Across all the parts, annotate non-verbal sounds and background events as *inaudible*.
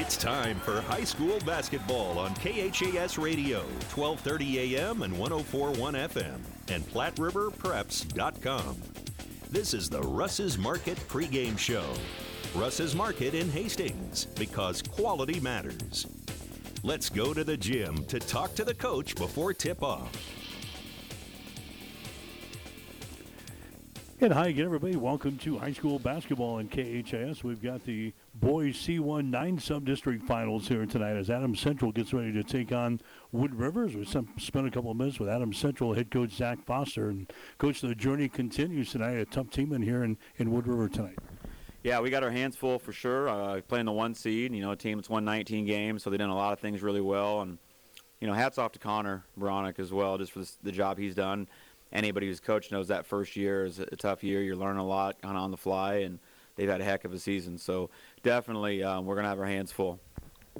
It's time for high school basketball on KHAS Radio, 1230 AM and 1041 FM, and PlatteRiverPreps.com. This is the Russ's Market pregame show. Russ's Market in Hastings, because quality matters. Let's go to the gym to talk to the coach before tip off. And hi again, everybody. Welcome to high school basketball in KHAS. We've got the boys C1 nine sub-district finals here tonight as Adams Central gets ready to take on Wood Rivers. We spent a couple of minutes with Adams Central head coach Zach Foster, and coach, the journey continues tonight. A tough team in here in, in Wood River tonight. Yeah, we got our hands full for sure. Uh, playing the one seed, you know, a team that's won 19 games, so they've done a lot of things really well. And you know, hats off to Connor Bronick as well, just for this, the job he's done anybody who's coached knows that first year is a tough year. You're learning a lot kind of on the fly, and they've had a heck of a season. So definitely, um, we're gonna have our hands full.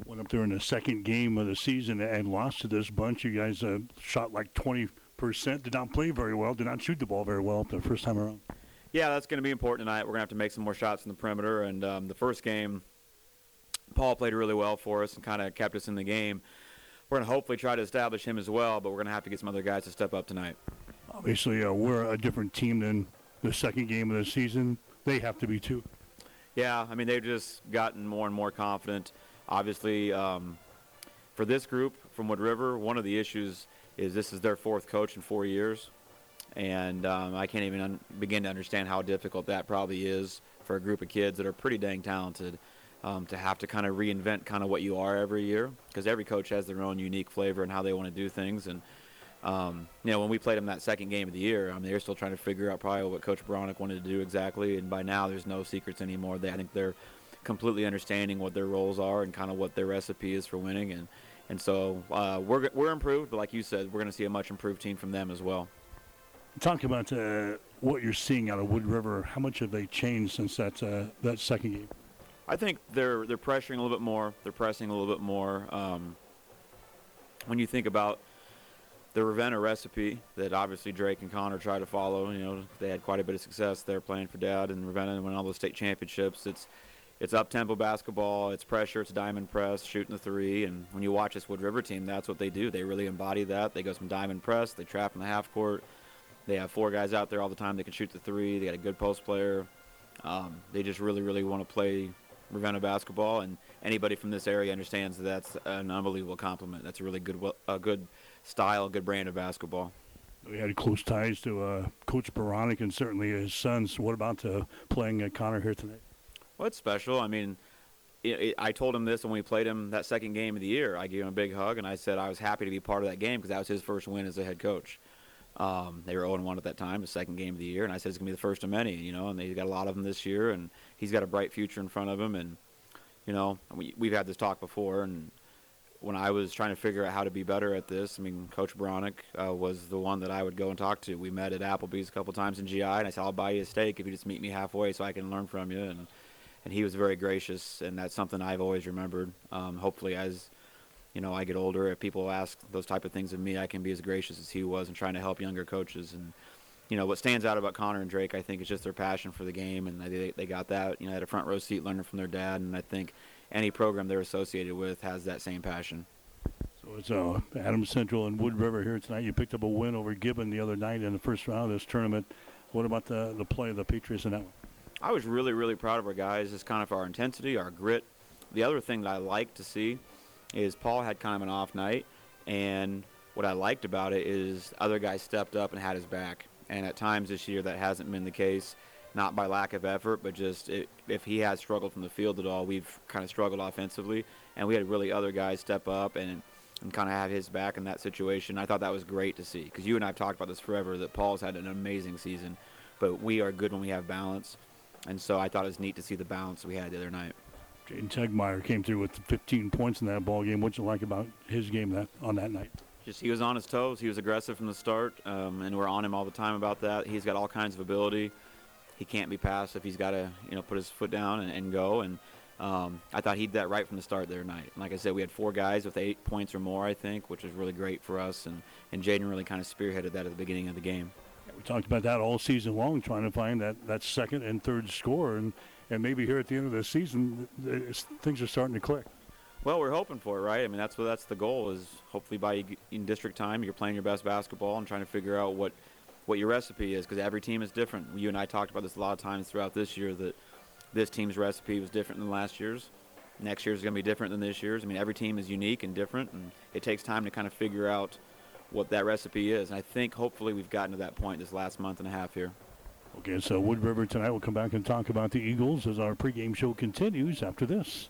Went up there in the second game of the season and lost to this bunch. You guys uh, shot like 20 percent. Did not play very well. Did not shoot the ball very well the first time around. Yeah, that's going to be important tonight. We're going to have to make some more shots in the perimeter. And um, the first game, Paul played really well for us and kind of kept us in the game. We're going to hopefully try to establish him as well, but we're going to have to get some other guys to step up tonight obviously uh, we're a different team than the second game of the season. They have to be too. Yeah, I mean they've just gotten more and more confident. Obviously, um, for this group from Wood River, one of the issues is this is their fourth coach in four years, and um, I can't even un- begin to understand how difficult that probably is for a group of kids that are pretty dang talented. Um, to have to kind of reinvent kind of what you are every year because every coach has their own unique flavor and how they want to do things and um, you know, when we played them that second game of the year, I mean, they're still trying to figure out probably what Coach Bronick wanted to do exactly. And by now, there's no secrets anymore. They, I think they're completely understanding what their roles are and kind of what their recipe is for winning. And and so uh, we're we're improved, but like you said, we're going to see a much improved team from them as well. Talk about uh, what you're seeing out of Wood River. How much have they changed since that uh, that second game? I think they're they're pressuring a little bit more. They're pressing a little bit more. Um, when you think about the Ravenna recipe that obviously Drake and Connor try to follow. You know, they had quite a bit of success there playing for Dad and Ravenna and won all those state championships. It's it's up tempo basketball, it's pressure, it's diamond press, shooting the three, and when you watch this Wood River team, that's what they do. They really embody that. They go some diamond press, they trap in the half court. They have four guys out there all the time that can shoot the three. They got a good post player. Um, they just really, really want to play Ravenna basketball, and anybody from this area understands that that's an unbelievable compliment. That's a really good, a good style, good brand of basketball. We had close ties to uh, Coach Baronic and certainly his sons. What about uh, playing uh, Connor here tonight? Well, it's special. I mean, it, it, I told him this when we played him that second game of the year. I gave him a big hug and I said I was happy to be part of that game because that was his first win as a head coach. Um, they were 0 1 at that time, the second game of the year, and I said it's going to be the first of many, you know, and they got a lot of them this year, and he's got a bright future in front of him. And, you know, we, we've had this talk before, and when I was trying to figure out how to be better at this, I mean, Coach Bronick uh, was the one that I would go and talk to. We met at Applebee's a couple times in GI, and I said, "I'll buy you a steak if you just meet me halfway, so I can learn from you." And and he was very gracious, and that's something I've always remembered. Um, hopefully, as you know, I get older, if people ask those type of things of me, I can be as gracious as he was in trying to help younger coaches. And you know, what stands out about Connor and Drake, I think, is just their passion for the game, and they they got that. You know, had a front row seat learning from their dad, and I think any program they're associated with has that same passion. So it's uh, Adams Central and Wood River here tonight. You picked up a win over Gibbon the other night in the first round of this tournament. What about the, the play of the Patriots in that one? I was really, really proud of our guys. It's kind of our intensity, our grit. The other thing that I like to see is Paul had kind of an off night, and what I liked about it is other guys stepped up and had his back. And at times this year, that hasn't been the case not by lack of effort, but just it, if he has struggled from the field at all, we've kind of struggled offensively, and we had really other guys step up and and kind of have his back in that situation. I thought that was great to see because you and I have talked about this forever that Paul's had an amazing season, but we are good when we have balance, and so I thought it was neat to see the balance we had the other night. Jaden Tegmeyer came through with 15 points in that ball game. What'd you like about his game that on that night? Just he was on his toes. He was aggressive from the start, um, and we're on him all the time about that. He's got all kinds of ability he can't be passed if he's got to you know put his foot down and, and go. And um, I thought he did that right from the start there tonight. Like I said, we had four guys with eight points or more, I think, which was really great for us. And and Jaden really kind of spearheaded that at the beginning of the game. We talked about that all season long, trying to find that, that second and third score, and and maybe here at the end of the season, things are starting to click. Well, we're hoping for it, right? I mean, that's what that's the goal is hopefully by in district time you're playing your best basketball and trying to figure out what what your recipe is because every team is different. You and I talked about this a lot of times throughout this year that this team's recipe was different than last year's. Next year's going to be different than this year's. I mean, every team is unique and different, and it takes time to kind of figure out what that recipe is. And I think hopefully we've gotten to that point this last month and a half here. Okay, so Wood River tonight. We'll come back and talk about the Eagles as our pregame show continues after this.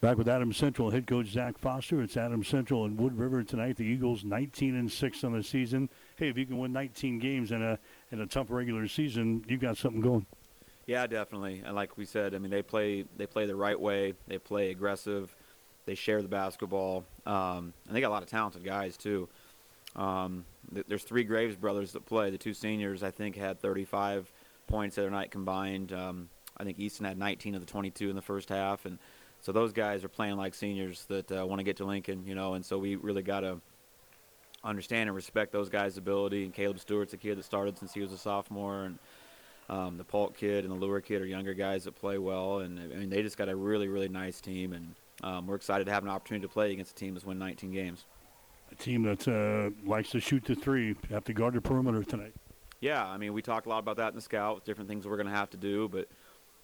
Back with Adam Central head coach Zach Foster. It's Adam Central and Wood River tonight. The Eagles 19 and 6 on the season. Hey, if you can win 19 games in a in a tough regular season, you've got something going. Yeah, definitely. And like we said, I mean they play they play the right way. They play aggressive. They share the basketball, um, and they got a lot of talented guys too. Um, th- there's three Graves brothers that play. The two seniors, I think, had 35 points the other night combined. Um, I think Easton had 19 of the 22 in the first half, and so those guys are playing like seniors that uh, want to get to Lincoln, you know. And so we really got to understand and respect those guys' ability. And Caleb Stewart's a kid that started since he was a sophomore, and um, the Polk kid and the Lohr kid are younger guys that play well. And I mean, they just got a really, really nice team, and um, we're excited to have an opportunity to play against a team that's won 19 games. A team that uh, likes to shoot the three, have to guard the perimeter tonight. Yeah, I mean, we talked a lot about that in the scout, different things we're going to have to do, but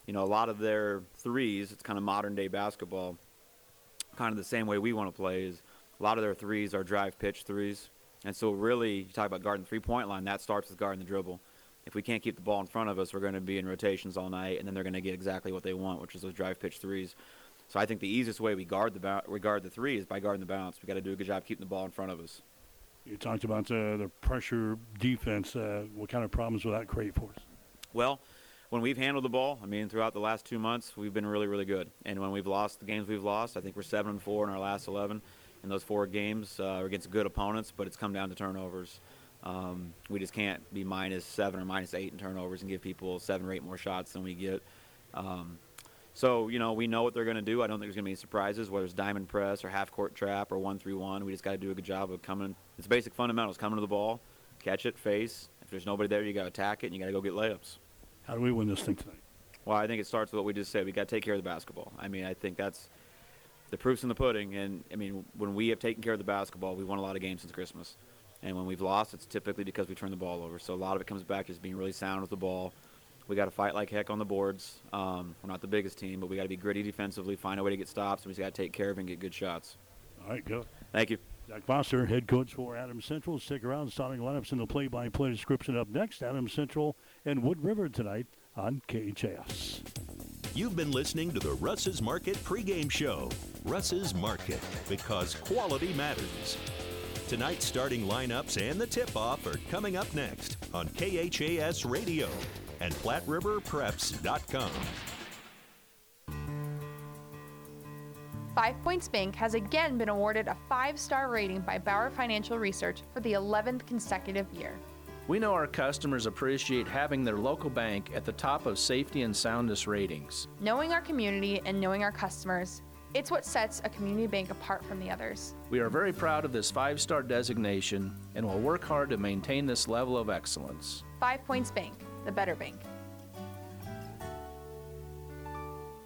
you know, a lot of their threes, it's kind of modern day basketball, kind of the same way we want to play is a lot of their threes are drive pitch threes. And so really, you talk about guarding the three-point line, that starts with guarding the dribble. If we can't keep the ball in front of us, we're going to be in rotations all night, and then they're going to get exactly what they want, which is those drive pitch threes. So I think the easiest way we guard the we guard the three is by guarding the bounce. We got to do a good job keeping the ball in front of us. You talked about uh, the pressure defense. Uh, what kind of problems will that create for us? Well, when we've handled the ball, I mean, throughout the last two months, we've been really, really good. And when we've lost the games we've lost, I think we're seven and four in our last 11. In those four games, uh, against good opponents, but it's come down to turnovers. Um, we just can't be minus seven or minus eight in turnovers and give people seven or eight more shots than we get. Um, so, you know, we know what they're going to do. I don't think there's going to be any surprises, whether it's diamond press or half court trap or one through one. We just got to do a good job of coming. It's basic fundamentals coming to the ball, catch it, face. If there's nobody there, you got to attack it and you got to go get layups. How do we win this thing tonight? Well, I think it starts with what we just said. We got to take care of the basketball. I mean, I think that's the proof's in the pudding. And I mean, when we have taken care of the basketball, we won a lot of games since Christmas. And when we've lost, it's typically because we turn the ball over. So a lot of it comes back to just being really sound with the ball. We got to fight like heck on the boards. Um, we're not the biggest team, but we got to be gritty defensively, find a way to get stops, and we just got to take care of and get good shots. All right, go. Thank you. Zach Foster, head coach for Adams Central. Stick around, starting lineups in the play-by-play description up next. Adams Central and Wood River tonight on KHAS. You've been listening to the Russ's Market pregame show. Russ's Market, because quality matters. Tonight's starting lineups and the tip-off are coming up next on KHAS Radio and PlatteRiverPreps.com. Five Points Bank has again been awarded a five star rating by Bauer Financial Research for the 11th consecutive year. We know our customers appreciate having their local bank at the top of safety and soundness ratings. Knowing our community and knowing our customers, it's what sets a community bank apart from the others. We are very proud of this five star designation and will work hard to maintain this level of excellence. Five Points Bank, the better bank.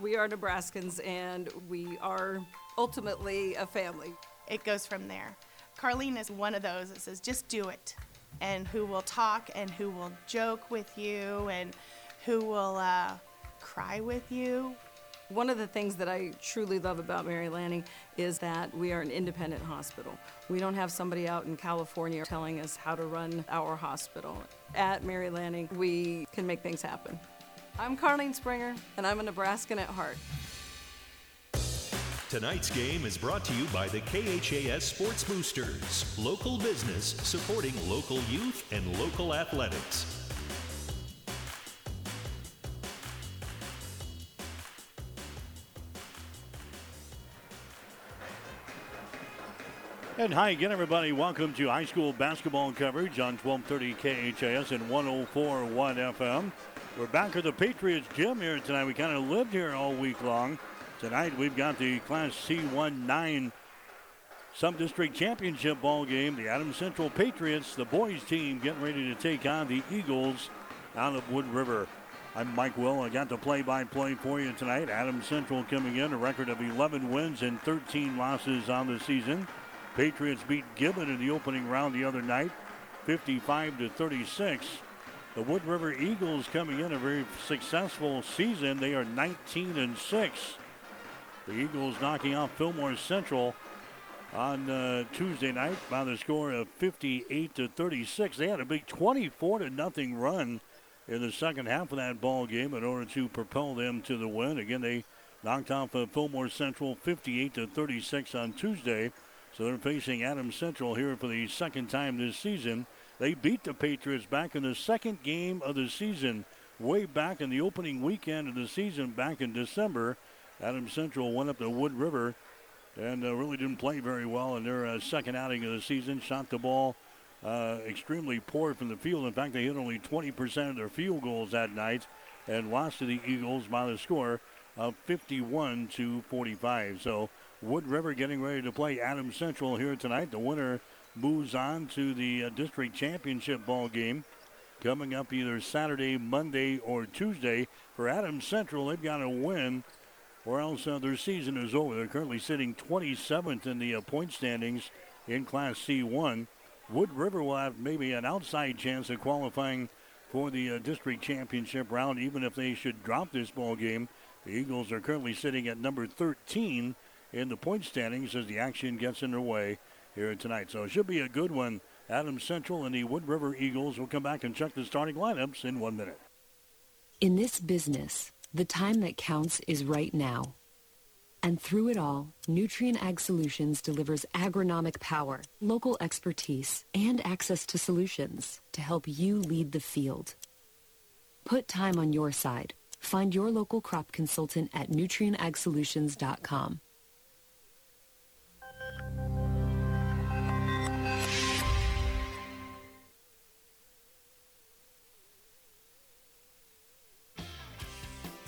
We are Nebraskans and we are ultimately a family. It goes from there. Carlene is one of those that says, just do it. And who will talk and who will joke with you and who will uh, cry with you. One of the things that I truly love about Mary Lanning is that we are an independent hospital. We don't have somebody out in California telling us how to run our hospital. At Mary Lanning, we can make things happen. I'm Carlene Springer, and I'm a Nebraskan at heart. Tonight's game is brought to you by the KHAS Sports Boosters, local business supporting local youth and local athletics. And hi again, everybody. Welcome to high school basketball coverage on 1230 KHAS and 1041 FM. We're back at the Patriots gym here tonight. We kind of lived here all week long. Tonight we've got the Class C19 Sub-District Championship ball game. The Adams Central Patriots, the boys team, getting ready to take on the Eagles out of Wood River. I'm Mike Will. I got the play-by-play for you tonight. Adams Central coming in a record of 11 wins and 13 losses on the season. Patriots beat Gibbon in the opening round the other night, 55 to 36. The Wood River Eagles coming in a very successful season. They are 19 and 6. The Eagles knocking off Fillmore Central on uh, Tuesday night by the score of 58 to 36. They had a big 24 to nothing run in the second half of that ball game in order to propel them to the win. Again, they knocked off uh, Fillmore Central 58 to 36 on Tuesday. So they're facing Adams Central here for the second time this season. They beat the Patriots back in the second game of the season, way back in the opening weekend of the season back in December. Adams Central went up to Wood River and uh, really didn't play very well in their uh, second outing of the season. Shot the ball uh, extremely poor from the field. In fact, they hit only 20% of their field goals that night and lost to the Eagles by the score of 51 to 45. So Wood River getting ready to play Adams Central here tonight. The winner moves on to the uh, district championship ball game coming up either Saturday, Monday, or Tuesday. For Adams Central, they've got to win or else uh, their season is over. They're currently sitting 27th in the uh, point standings in Class C1. Wood River will have maybe an outside chance of qualifying for the uh, district championship round, even if they should drop this ball game. The Eagles are currently sitting at number 13 in the point standings as the action gets underway here tonight. So it should be a good one. Adams Central and the Wood River Eagles will come back and check the starting lineups in one minute. In this business, the time that counts is right now. And through it all, Nutrien Ag Solutions delivers agronomic power, local expertise, and access to solutions to help you lead the field. Put time on your side. Find your local crop consultant at nutrienagsolutions.com.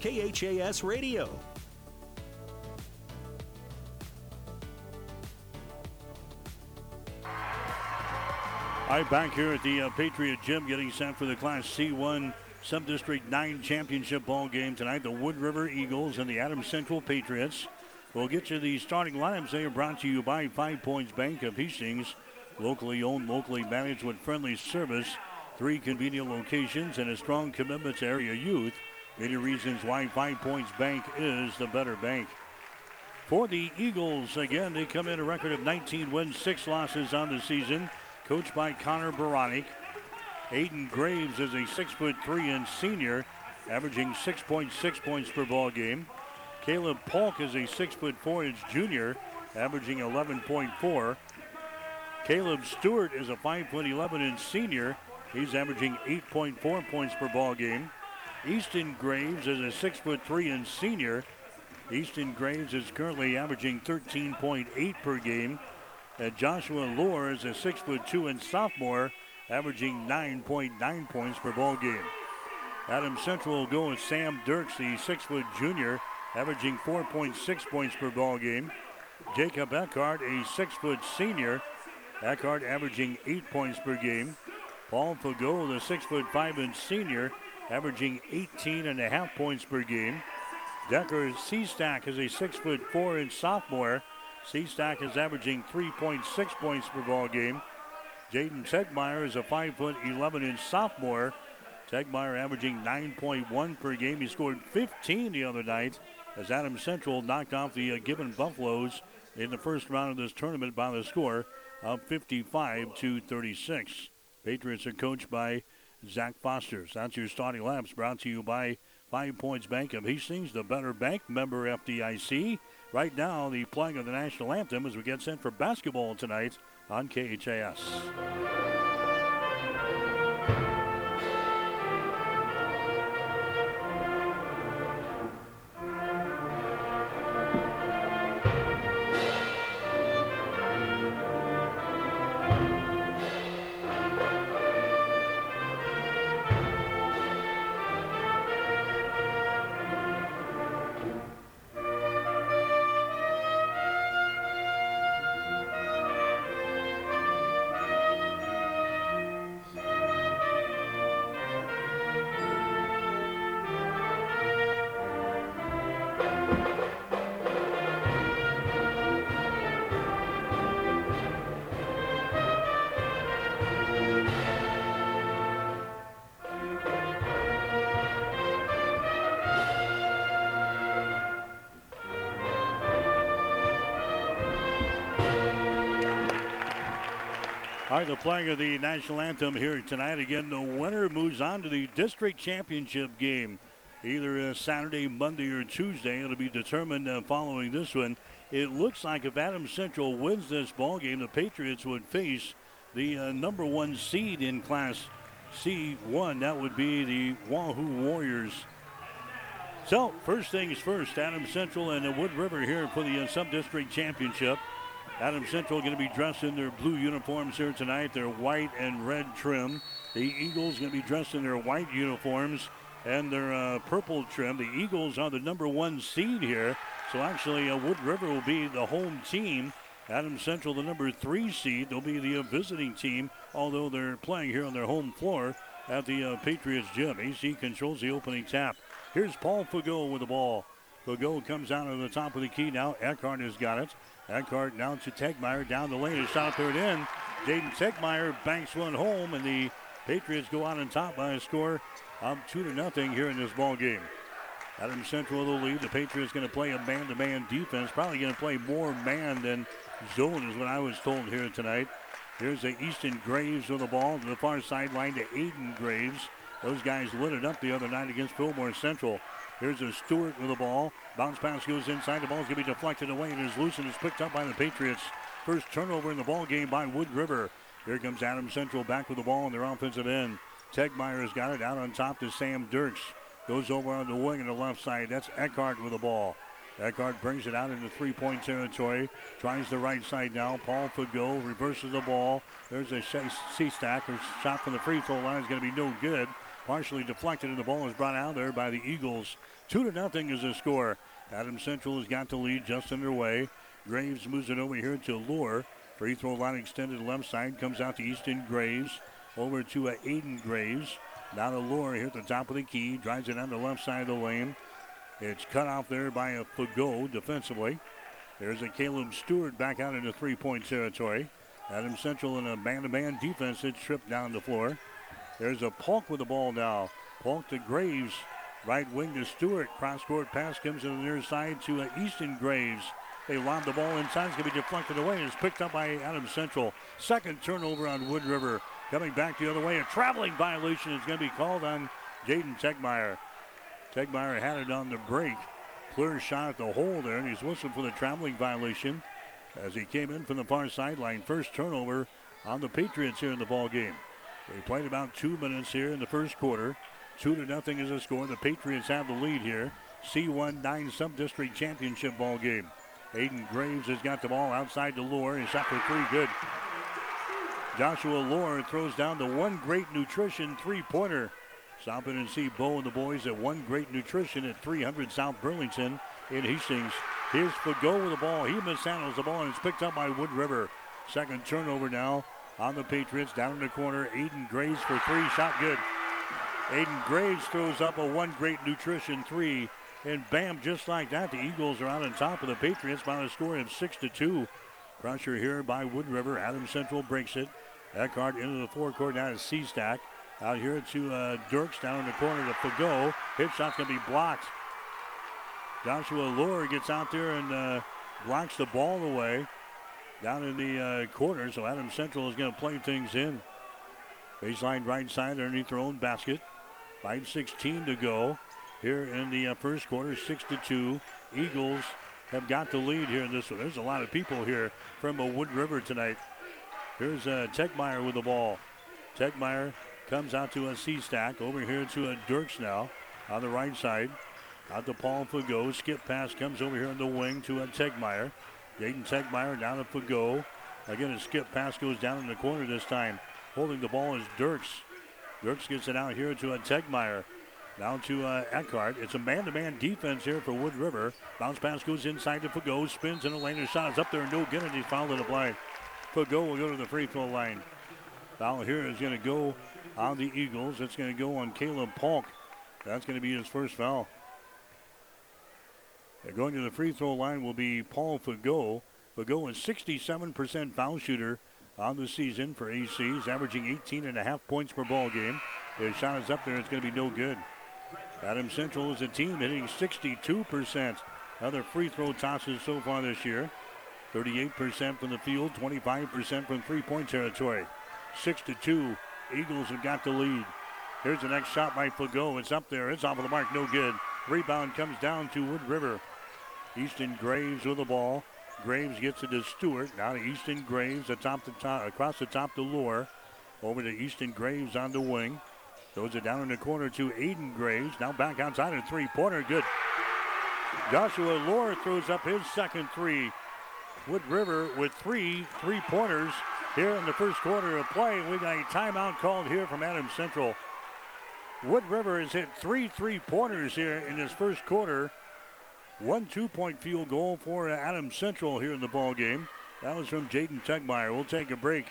KHAS Radio. All right, back here at the uh, Patriot Gym, getting set for the Class C1 Sub-District 9 Championship ball game tonight. The Wood River Eagles and the Adams Central Patriots. We'll get you the starting lineups. They are brought to you by Five Points Bank of Hastings. Locally owned, locally managed with friendly service. Three convenient locations and a strong commitment to area youth. Many reasons why Five Points Bank is the better bank. For the Eagles, again, they come in a record of 19 wins, six losses on the season. Coached by Connor Baronic. Aiden Graves is a six foot three inch senior, averaging 6.6 points per ball game. Caleb Polk is a six foot four inch junior, averaging 11.4. Caleb Stewart is a five foot 11 inch senior. He's averaging 8.4 points per ball game. Easton Graves is a six foot three inch senior. Easton Graves is currently averaging 13.8 per game. And Joshua Lohr is a six foot two inch sophomore, averaging 9.9 points per ball game. Adam Central will go with Sam Dirks, the six foot junior, averaging 4.6 points per ball game. Jacob Eckhart, a six foot senior, Eckhart averaging eight points per game. Paul Fagot, the six foot five inch senior, averaging 18 and a half points per game. Decker Seastack is a six foot four inch sophomore. Seastack is averaging 3.6 points per ball game. Jaden Tegmeyer is a five foot 11 inch sophomore. Tegmeyer averaging 9.1 per game. He scored 15 the other night as Adam Central knocked off the uh, Gibbon Buffaloes in the first round of this tournament by the score of 55 to 36. Patriots are coached by Zach Foster. That's your starting laps brought to you by Five Points Bank of Hastings, the Better Bank member FDIC. Right now, the playing of the national anthem as we get set for basketball tonight on KHAS. The playing of the national anthem here tonight. Again, the winner moves on to the district championship game. Either uh, Saturday, Monday, or Tuesday. It'll be determined uh, following this one. It looks like if Adams Central wins this ball game, the Patriots would face the uh, number one seed in Class C1. That would be the Wahoo Warriors. So, first things first, Adams Central and the Wood River here for the uh, sub-district championship. Adams Central going to be dressed in their blue uniforms here tonight. Their white and red trim. The Eagles are going to be dressed in their white uniforms and their uh, purple trim. The Eagles are the number one seed here. So actually, uh, Wood River will be the home team. Adam Central, the number three seed. They'll be the uh, visiting team, although they're playing here on their home floor at the uh, Patriots gym. AC controls the opening tap. Here's Paul Fagot with the ball. Fagot comes out of the top of the key now. Eckhart has got it. Eckhart down to Tegmeyer down the lane. A shot third in. Jaden Tegmeyer banks one home, and the Patriots go out on top by a score of two to nothing here in this ball game. Adams Central the lead. The Patriots going to play a man-to-man defense. Probably going to play more man than zone is what I was told here tonight. Here's the Easton Graves with the ball to the far sideline to Aiden Graves. Those guys lit it up the other night against Fillmore Central. Here's a Stewart with the ball. Bounce pass goes inside. The ball's going to be deflected away and is loose and is picked up by the Patriots. First turnover in the ball game by Wood River. Here comes Adam Central back with the ball on their offensive end. Tegmeyer has got it out on top to Sam Dirks. Goes over on the wing on the left side. That's Eckhart with the ball. Eckhart brings it out into three-point territory. Tries the right side now. Paul Fagot reverses the ball. There's a Seastack. Shot from the free throw line is going to be no good. Partially deflected, and the ball is brought out there by the Eagles. Two to nothing is the score. Adams Central has got the lead just underway. Graves moves it over here to Lohr. Free throw line extended left side. Comes out to Easton Graves. Over to uh, Aiden Graves. Now to Lohr here at the top of the key. Drives it on the left side of the lane. It's cut off there by a Fagot defensively. There's a Caleb Stewart back out into three-point territory. Adams Central in a man-to-man defense. It's tripped down the floor. There's a Polk with the ball now. Polk to Graves. Right wing to Stewart. Cross court pass comes to the near side to uh, Easton Graves. They lob the ball inside. It's going to be deflected away. It's picked up by Adams Central. Second turnover on Wood River. Coming back the other way. A traveling violation is going to be called on Jaden Tegmeyer. Tegmeyer had it on the break. clear shot at the hole there, and he's whistled for the traveling violation as he came in from the far sideline. First turnover on the Patriots here in the ball game. We played about two minutes here in the first quarter. Two to nothing is the score. The Patriots have the lead here. C1 9 Sub-District Championship ball game. Aiden Graves has got the ball outside the lure. He shot for three. Good. Joshua Lohr throws down the one great nutrition three-pointer. Stop in and see Bo and the boys at one great nutrition at 300 South Burlington in Hastings. Here's Fago with the ball. He mishandles the ball and it's picked up by Wood River. Second turnover now on the Patriots. Down in the corner, Aiden Graves for three. Shot good. Aiden Graves throws up a one great nutrition three. And bam, just like that, the Eagles are out on top of the Patriots by a score of six to two. Pressure here by Wood River. Adams Central breaks it. Eckhart into the forecourt now to Seastack. Out here to uh, Dirks down in the corner to Fago. Hit shot's going to be blocked. Joshua Lohr gets out there and uh, blocks the ball away down in the uh, corner. So Adam Central is going to play things in. Baseline right side underneath their own basket. 5.16 to go here in the uh, first quarter. 6 to 2. Eagles have got the lead here in this one. There's a lot of people here from a Wood River tonight. Here's uh, Tegmeyer with the ball. Tegmeyer comes out to a Seastack. Over here to a Dirks now on the right side. Out to Paul Fago. Skip pass comes over here on the wing to a Tegmeyer. Jaden Tegmeyer down to Fago. Again, a skip pass goes down in the corner this time. Holding the ball is Dirks. Dirks gets it out here to a Tegmeyer. Down to uh, Eckhart. It's a man-to-man defense here for Wood River. Bounce pass goes inside to Fago. Spins in the lane. His shot is up there no good, and he's fouled in the blind. Fago will go to the free throw line. Foul here is going to go on the Eagles. It's going to go on Caleb Polk. That's going to be his first foul. And going to the free throw line will be Paul Fago. Fago is 67% foul shooter on the season for AC. He's averaging 18 and a half points per ball game. His shot is up there. It's going to be no good. Adam Central is a team hitting 62%. Other free throw tosses so far this year. 38% from the field, 25% from three-point territory. 6 to 2. Eagles have got the lead. Here's the next shot by Fago. It's up there. It's off of the mark. No good. Rebound comes down to Wood River. Easton Graves with the ball. Graves gets it to Stewart. Now to Easton Graves atop the top, across the top to Lohr. Over to Easton Graves on the wing. Throws it down in the corner to Aiden Graves. Now back outside a three-pointer. Good. Joshua Lohr throws up his second three. Wood River with three three-pointers here in the first quarter of play. We got a timeout called here from Adams Central. Wood River has hit three three-pointers here in this first quarter. One two-point field goal for Adams Central here in the ball game. That was from Jaden Tegmeyer. We'll take a break.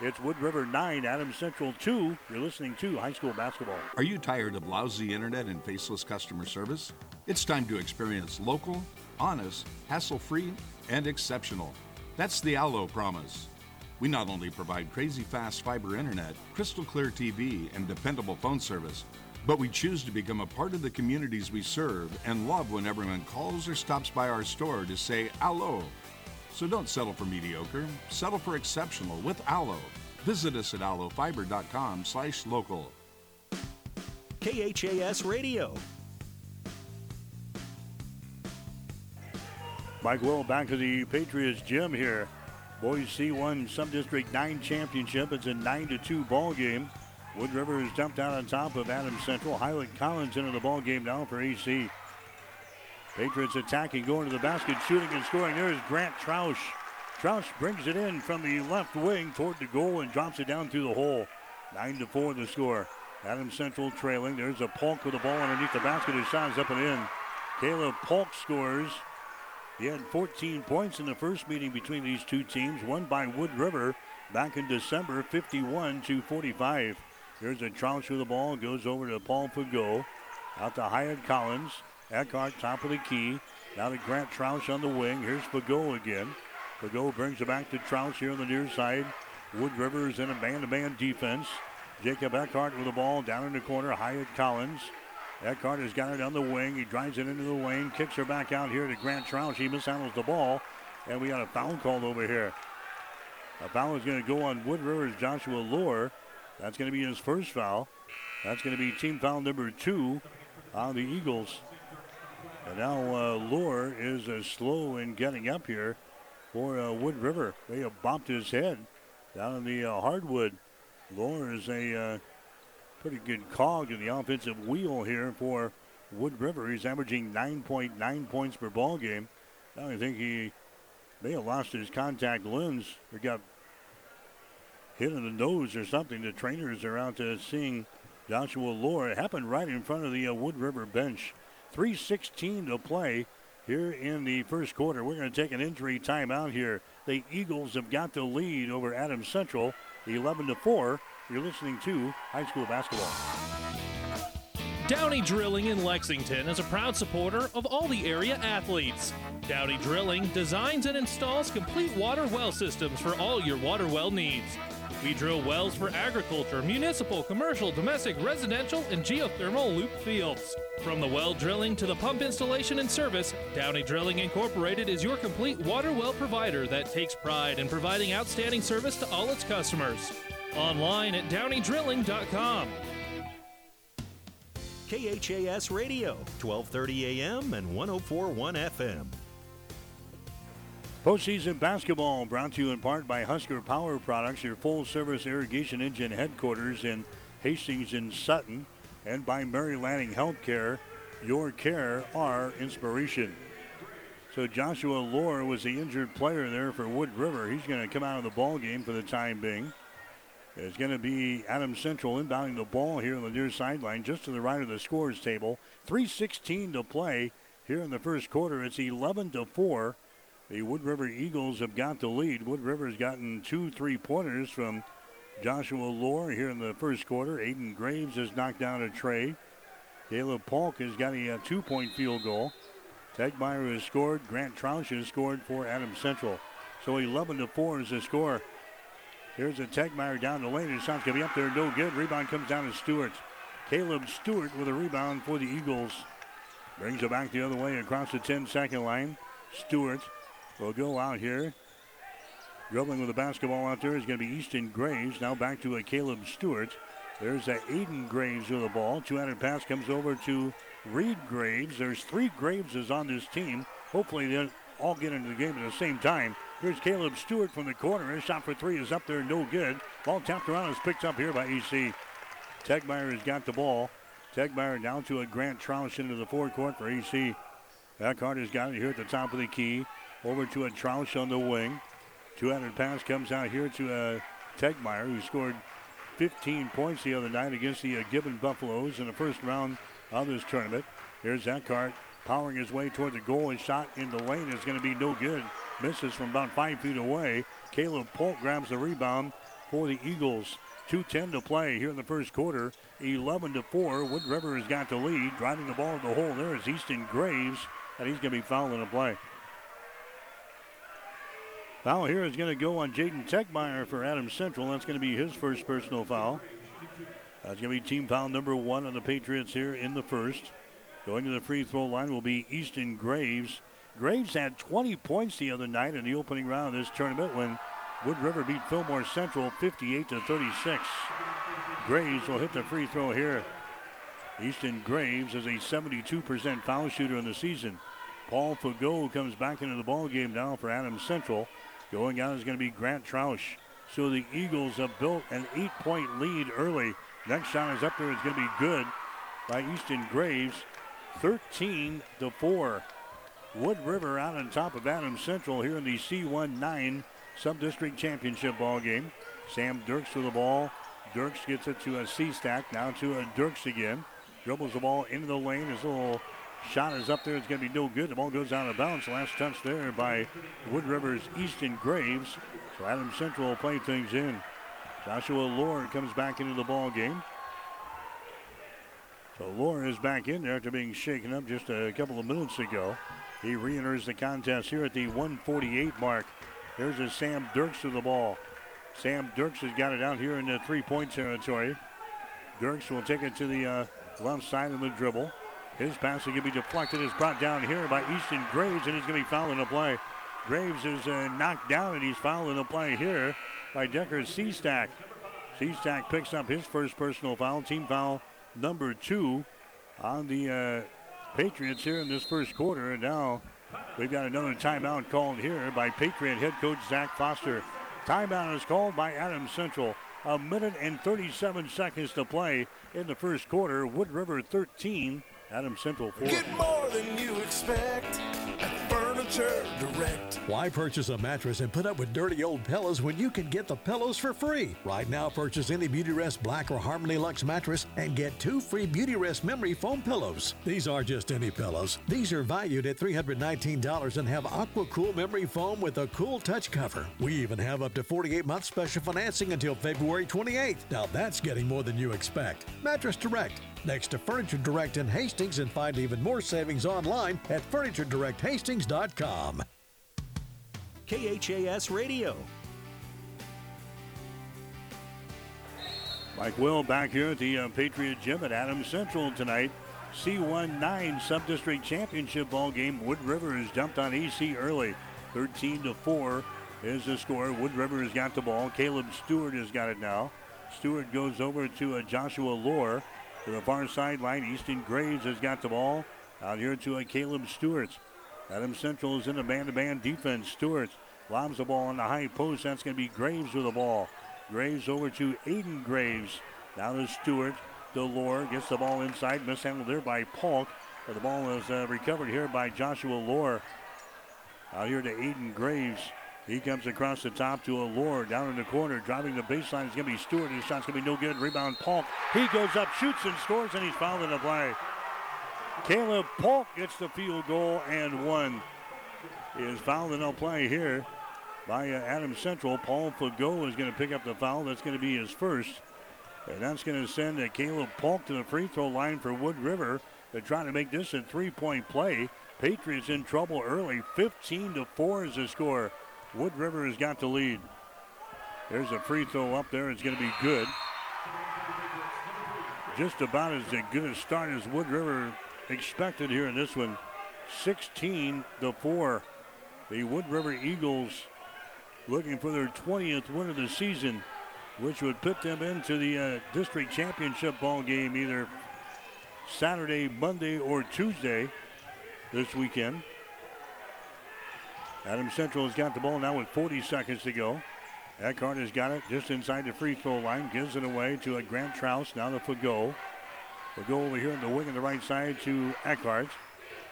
It's Wood River 9, Adams Central 2. You're listening to high school basketball. Are you tired of lousy internet and faceless customer service? It's time to experience local, honest, hassle free, and exceptional. That's the Allo promise. We not only provide crazy fast fiber internet, crystal clear TV, and dependable phone service, but we choose to become a part of the communities we serve and love when everyone calls or stops by our store to say Allo. So don't settle for mediocre, settle for exceptional with Allo. Visit us at allofiber.com slash local. KHAS Radio. Mike Will back to the Patriots gym here. Boys C1 Sub-District 9 Championship. It's a 9-2 ball game. Wood River has jumped out on top of Adams Central. Highland Collins into the ball game now for AC. Patriots attacking, going to the basket, shooting and scoring. There's Grant Troush. Troush brings it in from the left wing toward the goal and drops it down through the hole. 9 to 4 the score. Adams Central trailing. There's a Polk with the ball underneath the basket. Shot is up and in. Caleb Polk scores. He had 14 points in the first meeting between these two teams, won by Wood River back in December, 51 to 45. Here's a Troush with the ball, goes over to Paul Fago. Out to Hyatt Collins. Eckhart, top of the key. Now to Grant Troush on the wing. Here's Fago again. Fago brings it back to Troush here on the near side. Wood River is in a man-to-man defense. Jacob Eckhart with the ball down in the corner. Hyatt Collins. Eckhart has got it on the wing. He drives it into the lane, kicks her back out here to Grant Troush. He mishandles the ball, and we got a foul called over here. A foul is going to go on Wood River's Joshua Lohr. That's going to be his first foul. That's going to be team foul number two on the Eagles. And now uh, is uh, slow in getting up here for uh, Wood River. They have bumped his head down in the uh, hardwood. Lohr is a uh, pretty good cog in the offensive wheel here for Wood River. He's averaging 9.9 points per ball game. I think he may have lost his contact lens or got hit in the nose or something. The trainers are out to seeing Joshua Lohr. It happened right in front of the uh, Wood River bench. 3.16 to play here in the first quarter. We're going to take an injury timeout here. The Eagles have got the lead over Adams Central, 11 to 4. You're listening to high school basketball. Downey Drilling in Lexington is a proud supporter of all the area athletes. Downey Drilling designs and installs complete water well systems for all your water well needs. We drill wells for agriculture, municipal, commercial, domestic, residential, and geothermal loop fields. From the well drilling to the pump installation and service, Downey Drilling Incorporated is your complete water well provider that takes pride in providing outstanding service to all its customers. Online at downeydrilling.com. KHAS Radio, 1230 AM and 1041 FM. Postseason basketball brought to you in part by Husker Power Products, your full service irrigation engine headquarters in Hastings and Sutton, and by Mary Lanning Healthcare, your care, our inspiration. So Joshua Lohr was the injured player there for Wood River. He's going to come out of the ball game for the time being. It's going to be Adams Central inbounding the ball here on the near sideline, just to the right of the scores table. 3:16 to play here in the first quarter. It's 11 to four. The Wood River Eagles have got the lead. Wood River's gotten two three-pointers from Joshua Lohr here in the first quarter. Aiden Graves has knocked down a tray. Caleb Polk has got a, a two-point field goal. Tegmeyer has scored. Grant Troush has scored for Adams Central. So 11 to 4 is the score. Here's a Tegmeyer down the lane. His shot's going to be up there. No good. Rebound comes down to Stewart. Caleb Stewart with a rebound for the Eagles. Brings it back the other way across the 10 second line. Stewart will go out here. Dribbling with the basketball out there is going to be Easton Graves. Now back to a Caleb Stewart. There's a Aiden Graves with the ball. Two-handed pass comes over to Reed Graves. There's three Graveses on this team. Hopefully they'll all get into the game at the same time. Here's Caleb Stewart from the corner. His shot for three is up there, no good. Ball tapped around is picked up here by EC. Tegmeyer has got the ball. Tegmeyer down to a Grant Troush into the forecourt for EC. Eckhart has got it here at the top of the key. Over to a Troush on the wing. 200 pass comes out here to uh, Tegmeyer, who scored 15 points the other night against the uh, Gibbon Buffaloes in the first round of this tournament. Here's Eckhart powering his way toward the goal. His shot in the lane is going to be no good. Misses from about five feet away. Caleb Polk grabs the rebound for the Eagles. 2.10 to play here in the first quarter. 11 to 4. Wood River has got the lead. Driving the ball to the hole there is Easton Graves, and he's going to be fouling the play. Foul here is going to go on Jaden Tegmeyer for Adams Central. That's going to be his first personal foul. That's going to be team foul number one on the Patriots here in the first. Going to the free throw line will be Easton Graves. Graves had 20 points the other night in the opening round of this tournament when Wood River beat Fillmore Central 58 to 36. Graves will hit the free throw here. Easton Graves is a 72% foul shooter in the season. Paul Fagot comes back into the ball game now for Adams Central. Going out is going to be Grant Troush. So the Eagles have built an eight-point lead early. Next shot is up there. It's going to be good by Easton Graves. 13 to 4. Wood River out on top of Adams Central here in the C19 Sub-District Championship ball game. Sam Dirks with the ball. Dirks gets it to a Seastack. Now to a Dirks again. Dribbles the ball into the lane. His little shot is up there. It's going to be no good. The ball goes out of bounds. Last touch there by Wood River's Easton Graves. So Adam Central will play things in. Joshua Lord comes back into the ball game. So Lohr is back in there after being shaken up just a couple of minutes ago. He re-enters the contest here at the 148 mark. There's a Sam Dirks to the ball. Sam Dirks has got it out here in the three-point territory. Dirks will take it to the uh, left side of the dribble. His pass is going to be deflected. Is brought down here by Easton Graves, and he's going to be fouling the play. Graves is uh, knocked down, and he's fouling the play here by Decker Seastack. Seastack picks up his first personal foul, team foul number two on the uh, Patriots here in this first quarter. And now we've got another timeout called here by Patriot head coach Zach Foster. Timeout is called by Adam Central. A minute and 37 seconds to play in the first quarter. Wood River 13, Adams Central 4. Get more than you expect at Furniture Direct. Why purchase a mattress and put up with dirty old pillows when you can get the pillows for free? Right now, purchase any Beautyrest Black or Harmony Lux mattress and get two free Beautyrest memory foam pillows. These aren't just any pillows. These are valued at $319 and have Aqua Cool memory foam with a cool touch cover. We even have up to 48 month special financing until February 28th. Now that's getting more than you expect. Mattress Direct, next to Furniture Direct in Hastings, and find even more savings online at FurnitureDirectHastings.com. KHAS Radio. Mike Will back here at the uh, Patriot Gym at Adams Central tonight. C19 Subdistrict Championship ball game. Wood River has jumped on EC early. 13 to 4 is the score. Wood River has got the ball. Caleb Stewart has got it now. Stewart goes over to uh, Joshua Lohr to the far sideline. Easton Graves has got the ball. Out here to uh, Caleb Stewart. Adams Central is in a man-to-man defense. Stewart lobs the ball on the high post. That's going to be Graves with the ball. Graves over to Aiden Graves. Now to Stewart. Lohr gets the ball inside. Mishandled there by Polk. But the ball is uh, recovered here by Joshua Lohr. Out here to Aiden Graves. He comes across the top to a Lohr down in the corner. Driving the baseline is going to be Stewart. His shot's going to be no good. Rebound Polk. He goes up, shoots, and scores, and he's fouled in the play. Caleb Polk gets the field goal and one. He is fouled in the play here by uh, Adams Central. Paul Fago is going to pick up the foul. That's going to be his first. And that's going to send uh, Caleb Polk to the free throw line for Wood River. They're trying to make this a three-point play. Patriots in trouble early. 15 to 4 is the score. Wood River has got the lead. There's a free throw up there. It's going to be good. Just about as good a start as Wood River expected here in this one. 16 to 4. The Wood River Eagles looking for their 20th win of the season, which would put them into the uh, district championship ball game either Saturday, Monday, or Tuesday this weekend. Adam Central has got the ball now with 40 seconds to go. Eckhart has got it just inside the free throw line, gives it away to a Grant Troush, now to Fago. Fago over here in the wing on the right side to Eckhart.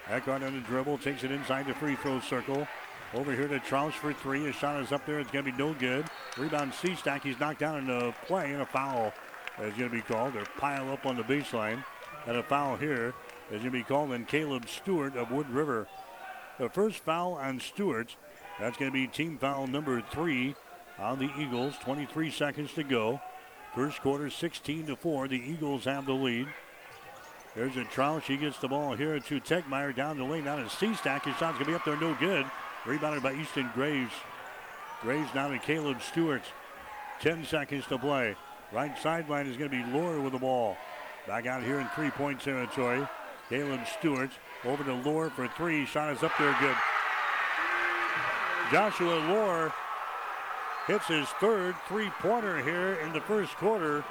Eckhart on the dribble, takes it inside the free throw circle. Over here to Troush for three. His shot is up there. It's going to be no good. Rebound Seastack. He's knocked down in the play, and a foul is going to be called. They're pile up on the baseline. And a foul here is going to be called on Caleb Stewart of Wood River. The first foul on Stewart. That's going to be team foul number three on the Eagles. 23 seconds to go. First quarter, 16 to 4. The Eagles have the lead. There's a Trout. He gets the ball here to Tegmeyer down the lane. Down to Seastack. His shot's going to be up there, no good. Rebounded by Easton Graves. Graves now to Caleb Stewart. 10 seconds to play. Right sideline is going to be Lohr with the ball. Back out here in three-point territory. Caleb Stewart over to Lohr for three. Shot is up there good. Joshua Lohr hits his third three-pointer here in the first quarter.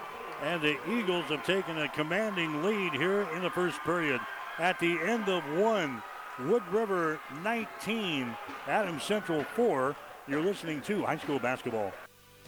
And the Eagles have taken a commanding lead here in the first period. At the end of one, Wood River 19, Adams Central 4. You're listening to high school basketball.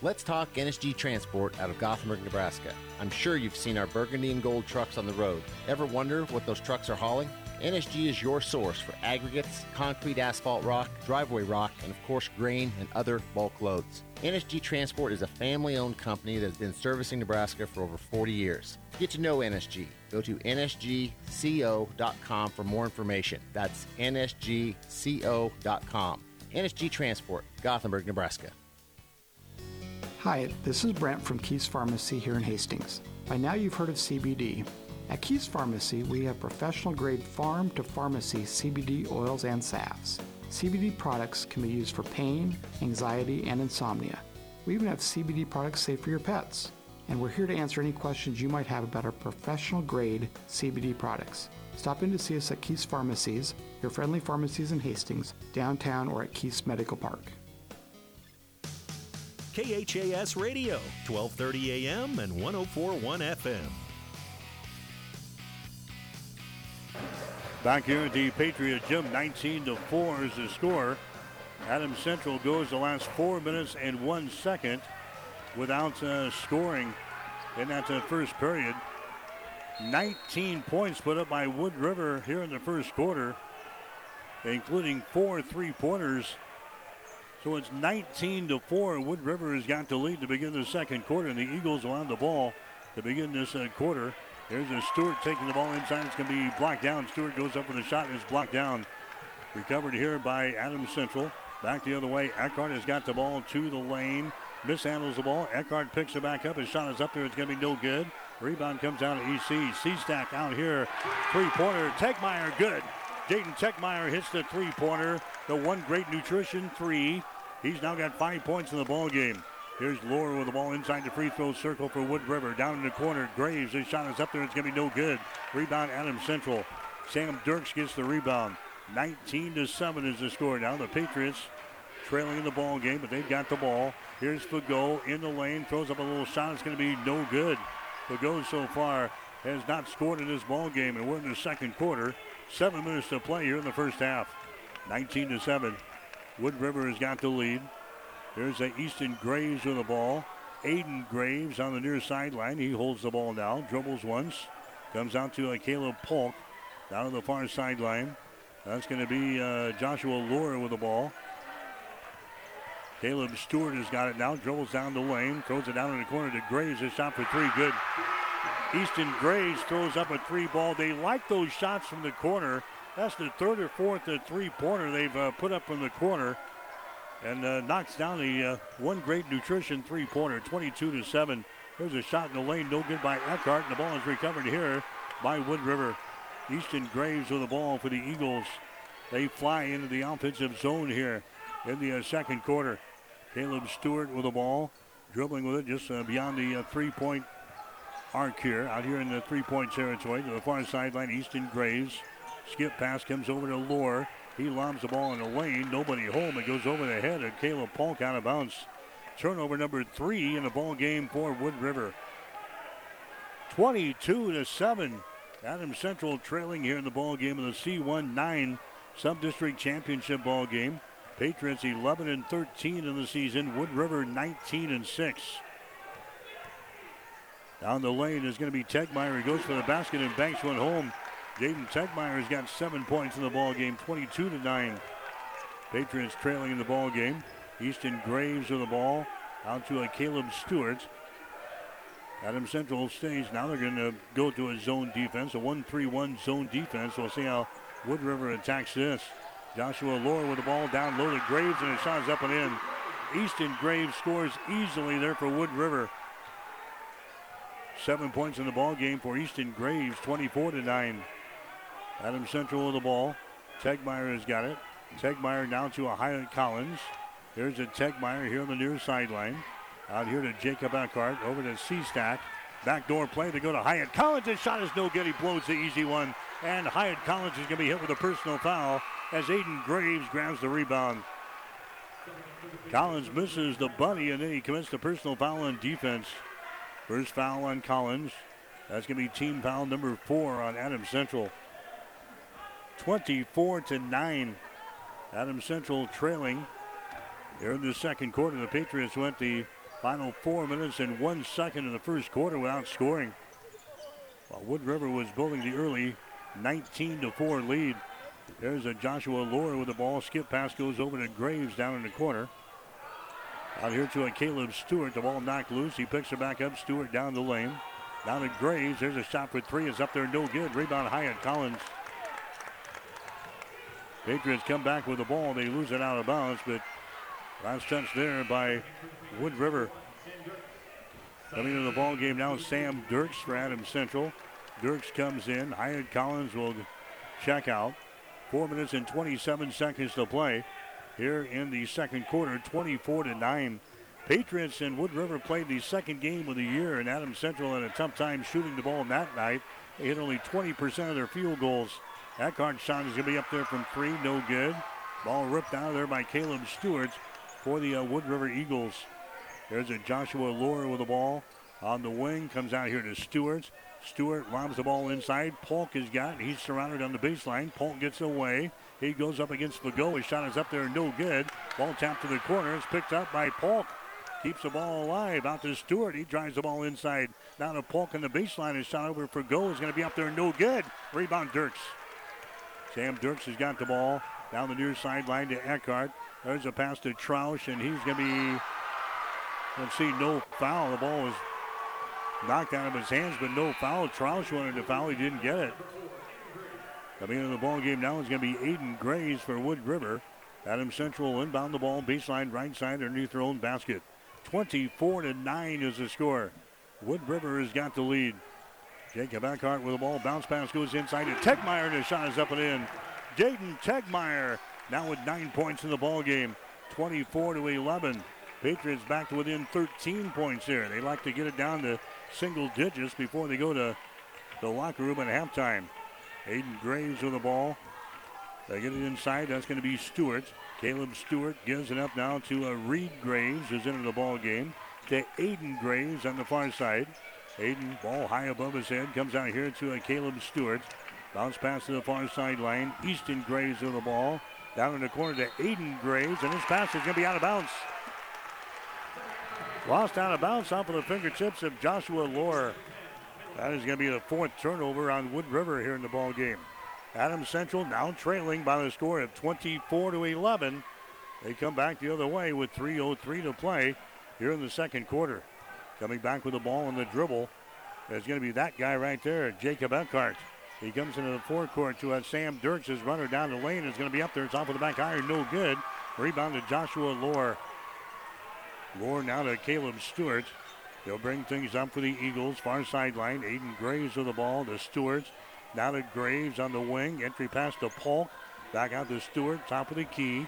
Let's talk NSG Transport out of Gothenburg, Nebraska. I'm sure you've seen our burgundy and gold trucks on the road. Ever wonder what those trucks are hauling? NSG is your source for aggregates, concrete asphalt rock, driveway rock, and of course grain and other bulk loads. NSG Transport is a family owned company that has been servicing Nebraska for over 40 years. Get to know NSG. Go to nsgco.com for more information. That's nsgco.com. NSG Transport, Gothenburg, Nebraska. Hi, this is Brent from Keys Pharmacy here in Hastings. By now you've heard of CBD. At Keys Pharmacy, we have professional grade farm to pharmacy CBD oils and salves. CBD products can be used for pain, anxiety, and insomnia. We even have CBD products safe for your pets. And we're here to answer any questions you might have about our professional grade CBD products. Stop in to see us at Keys Pharmacies, your friendly pharmacies in Hastings, downtown, or at Keys Medical Park. KHAS Radio, 1230 AM and 1041 FM. Back here at the Patriot Gym, 19 to 4 is the score. Adams Central goes the last four minutes and one second without uh, scoring in that uh, first period. 19 points put up by Wood River here in the first quarter, including four three pointers. So it's 19 to 4. Wood River has got the lead to begin the second quarter, and the Eagles will have the ball to begin this uh, quarter. Here's a Stewart taking the ball inside. It's going to be blocked down. Stewart goes up with a shot and is blocked down. Recovered here by Adams Central. Back the other way. Eckhart has got the ball to the lane. Mishandles the ball. Eckhart picks it back up. His shot is up there. It's going to be no good. Rebound comes out to EC. Seastack out here. Three-pointer. Tegmeyer good. Jaden Tegmeyer hits the three-pointer. The one great nutrition three. He's now got five points in the ball game. Here's Lohr with the ball inside the free throw circle for Wood River. Down in the corner, Graves. His shot is up there. It's going to be no good. Rebound, Adams Central. Sam Dirks gets the rebound. 19 to 7 is the score now. The Patriots trailing in the ball game, but they've got the ball. Here's Fago in the lane, throws up a little shot. It's going to be no good. Fago so far has not scored in this ball game, and we're in the second quarter. Seven minutes to play here in the first half. 19 to 7. Wood River has got the lead. There's a Easton Graves with the ball. Aiden Graves on the near sideline. He holds the ball now, dribbles once, comes out to a Caleb Polk down on the far sideline. That's going to be uh, Joshua Lohr with the ball. Caleb Stewart has got it now, dribbles down the lane, throws it down in the corner to Graves. A shot for three, good. Easton Graves throws up a three ball. They like those shots from the corner. That's the third or fourth three pointer they've uh, put up from the corner. And uh, knocks down the uh, one great nutrition three pointer, 22 to 7. There's a shot in the lane, no good by Eckhart. And the ball is recovered here by Wood River. Easton Graves with the ball for the Eagles. They fly into the offensive zone here in the uh, second quarter. Caleb Stewart with the ball, dribbling with it just uh, beyond the uh, three point arc here, out here in the three point territory to the far sideline. Easton Graves. Skip pass comes over to Lohr. He lobs the ball in the lane. Nobody home. It goes over the head of Caleb Polk out of bounds. Turnover number three in the ball game for Wood River. 22 to 7. Adam Central trailing here in the ball game of the C1 9 Sub-District Championship ball game. Patriots 11 and 13 in the season. Wood River 19 and 6. Down the lane is going to be Tegmeyer. He goes for the basket and banks one home. Jaden Tegmeyer has got seven points in the ball game, 22 to 9. Patriots trailing in the ball game. Easton Graves with the ball out to a Caleb Stewart. Adam Central stays. Now they're going to go to a zone defense, a 1 3 1 zone defense. We'll see how Wood River attacks this. Joshua Lohr with the ball down low to Graves, and it shot is up and in. Easton Graves scores easily there for Wood River. Seven points in the ball game for Easton Graves, 24 to 9. Adam Central with the ball. Tegmeyer has got it. Tegmeyer down to a Hyatt Collins. Here's a Tegmeyer here on the near sideline. Out here to Jacob Eckhart. Over to Seastack. Backdoor play to go to Hyatt Collins. His shot is no good. He blows the easy one. And Hyatt Collins is going to be hit with a personal foul as Aiden Graves grabs the rebound. Collins misses the bunny and then he commits the personal foul on defense. First foul on Collins. That's going to be team foul number four on Adam Central. 24 to 9. Adam Central trailing. Here in the second quarter, the Patriots went the final four minutes and one second in the first quarter without scoring. While Wood River was building the early 19 to 4 lead. There's a Joshua Lohr with the ball. Skip pass goes over to Graves down in the corner. Out here to a Caleb Stewart. The ball knocked loose. He picks it back up. Stewart down the lane. Down to Graves. There's a shot for three. It's up there. No good. Rebound Hyatt Collins. Patriots come back with the ball. They lose it out of bounds, but last touch there by Wood River. Coming into the ball game now, Sam Dirks for Adams Central. Dirks comes in. Hyatt Collins will check out. Four minutes and 27 seconds to play here in the second quarter, 24 to 9. Patriots and Wood River played the second game of the year, and Adams Central had a tough time shooting the ball that night. They hit only 20% of their field goals. Eckhart shot is going to be up there from three, no good. Ball ripped out of there by Caleb Stewart for the uh, Wood River Eagles. There's a Joshua Lohr with the ball on the wing, comes out here to Stewart. Stewart lobs the ball inside. Polk has got. He's surrounded on the baseline. Polk gets away. He goes up against Fago. His shot is up there, no good. Ball tapped to the corner. It's picked up by Polk. Keeps the ball alive. Out to Stewart. He drives the ball inside. Now to Polk on the baseline. His shot over Fago is going to be up there, no good. Rebound Dirks. Sam Dirks has got the ball down the near sideline to Eckhart. There's a pass to Troush, and he's going to be, let's see, no foul. The ball was knocked out of his hands, but no foul. Troush wanted to foul. He didn't get it. Coming into the ball game now is going to be Aiden Graves for Wood River. Adam Central inbound the ball, baseline right side underneath their own basket. 24 to 9 is the score. Wood River has got the lead. Jacob Eckhart with the ball. Bounce pass goes inside to Tegmeyer. The shot is up and in. Jaden Tegmeyer now with nine points in the ball game. 24 to 11. Patriots back to within 13 points here. They like to get it down to single digits before they go to the locker room at halftime. Aiden Graves with the ball. They get it inside. That's going to be Stewart. Caleb Stewart gives it up now to uh, Reed Graves, who's into the ball game. To Aiden Graves on the far side. Aiden, ball high above his head, comes out here to a Caleb Stewart. Bounce pass to the far sideline. Easton Graves with the ball. Down in the corner to Aiden Graves, and his pass is going to be out of bounds. Lost out of bounds off of the fingertips of Joshua Lohr. That is going to be the fourth turnover on Wood River here in the ball game. Adams Central now trailing by the score of 24 to 11. They come back the other way with 3:03 to play here in the second quarter. Coming back with the ball on the dribble. There's going to be that guy right there, Jacob Eckhart. He comes into the forecourt to have Sam Dirks. His runner down the lane is going to be up there. It's off of the back iron, no good. Rebound to Joshua Lohr. Lohr now to Caleb Stewart. They'll bring things up for the Eagles. Far sideline. Aiden Graves with the ball to Stewart. Now to Graves on the wing. Entry pass to Polk. Back out to Stewart. Top of the key.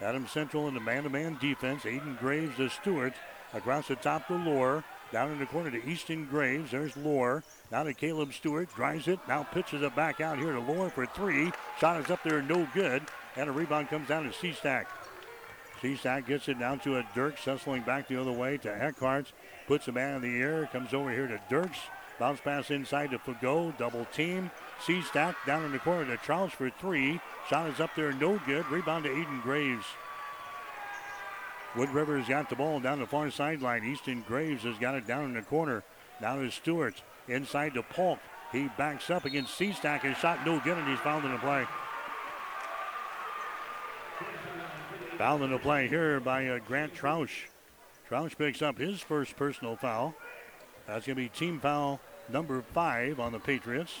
Adam Central in the man-to-man defense. Aiden Graves to Stewart. Across the top to Lohr. Down in the corner to Easton Graves. There's Lohr. Now to Caleb Stewart. Drives it. Now pitches it back out here to Lohr for three. Shot is up there, no good. And a rebound comes down to Seastack. Seastack gets it down to a Dirks. Hustling back the other way to Eckhart. Puts a man in the air. Comes over here to Dirks. Bounce pass inside to Fago. Double team. Seastack down in the corner to Charles for three. Shot is up there, no good. Rebound to Aiden Graves. Wood River has got the ball down the far sideline. Easton Graves has got it down in the corner. Now to Stewart. Inside to Polk. He backs up against Seastack. His shot no good, and he's fouled in the play. Fouled in the play here by uh, Grant Troush. Troush picks up his first personal foul. That's going to be team foul number five on the Patriots.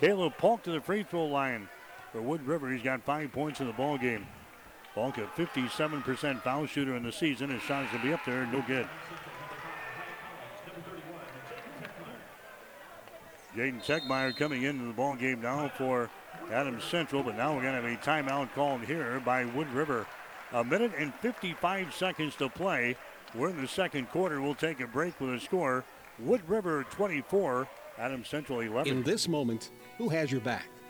Caleb Polk to the free throw line for Wood River. He's got five points in the ball game. Polk, a 57% foul shooter in the season. His shot is going to be up there, no good. Jaden Tegmeyer coming into the ball game now for Adams Central, but now we're going to have a timeout called here by Wood River. A minute and 55 seconds to play. We're in the second quarter. We'll take a break with a score. Wood River 24, Adams Central 11. In this moment, who has your back?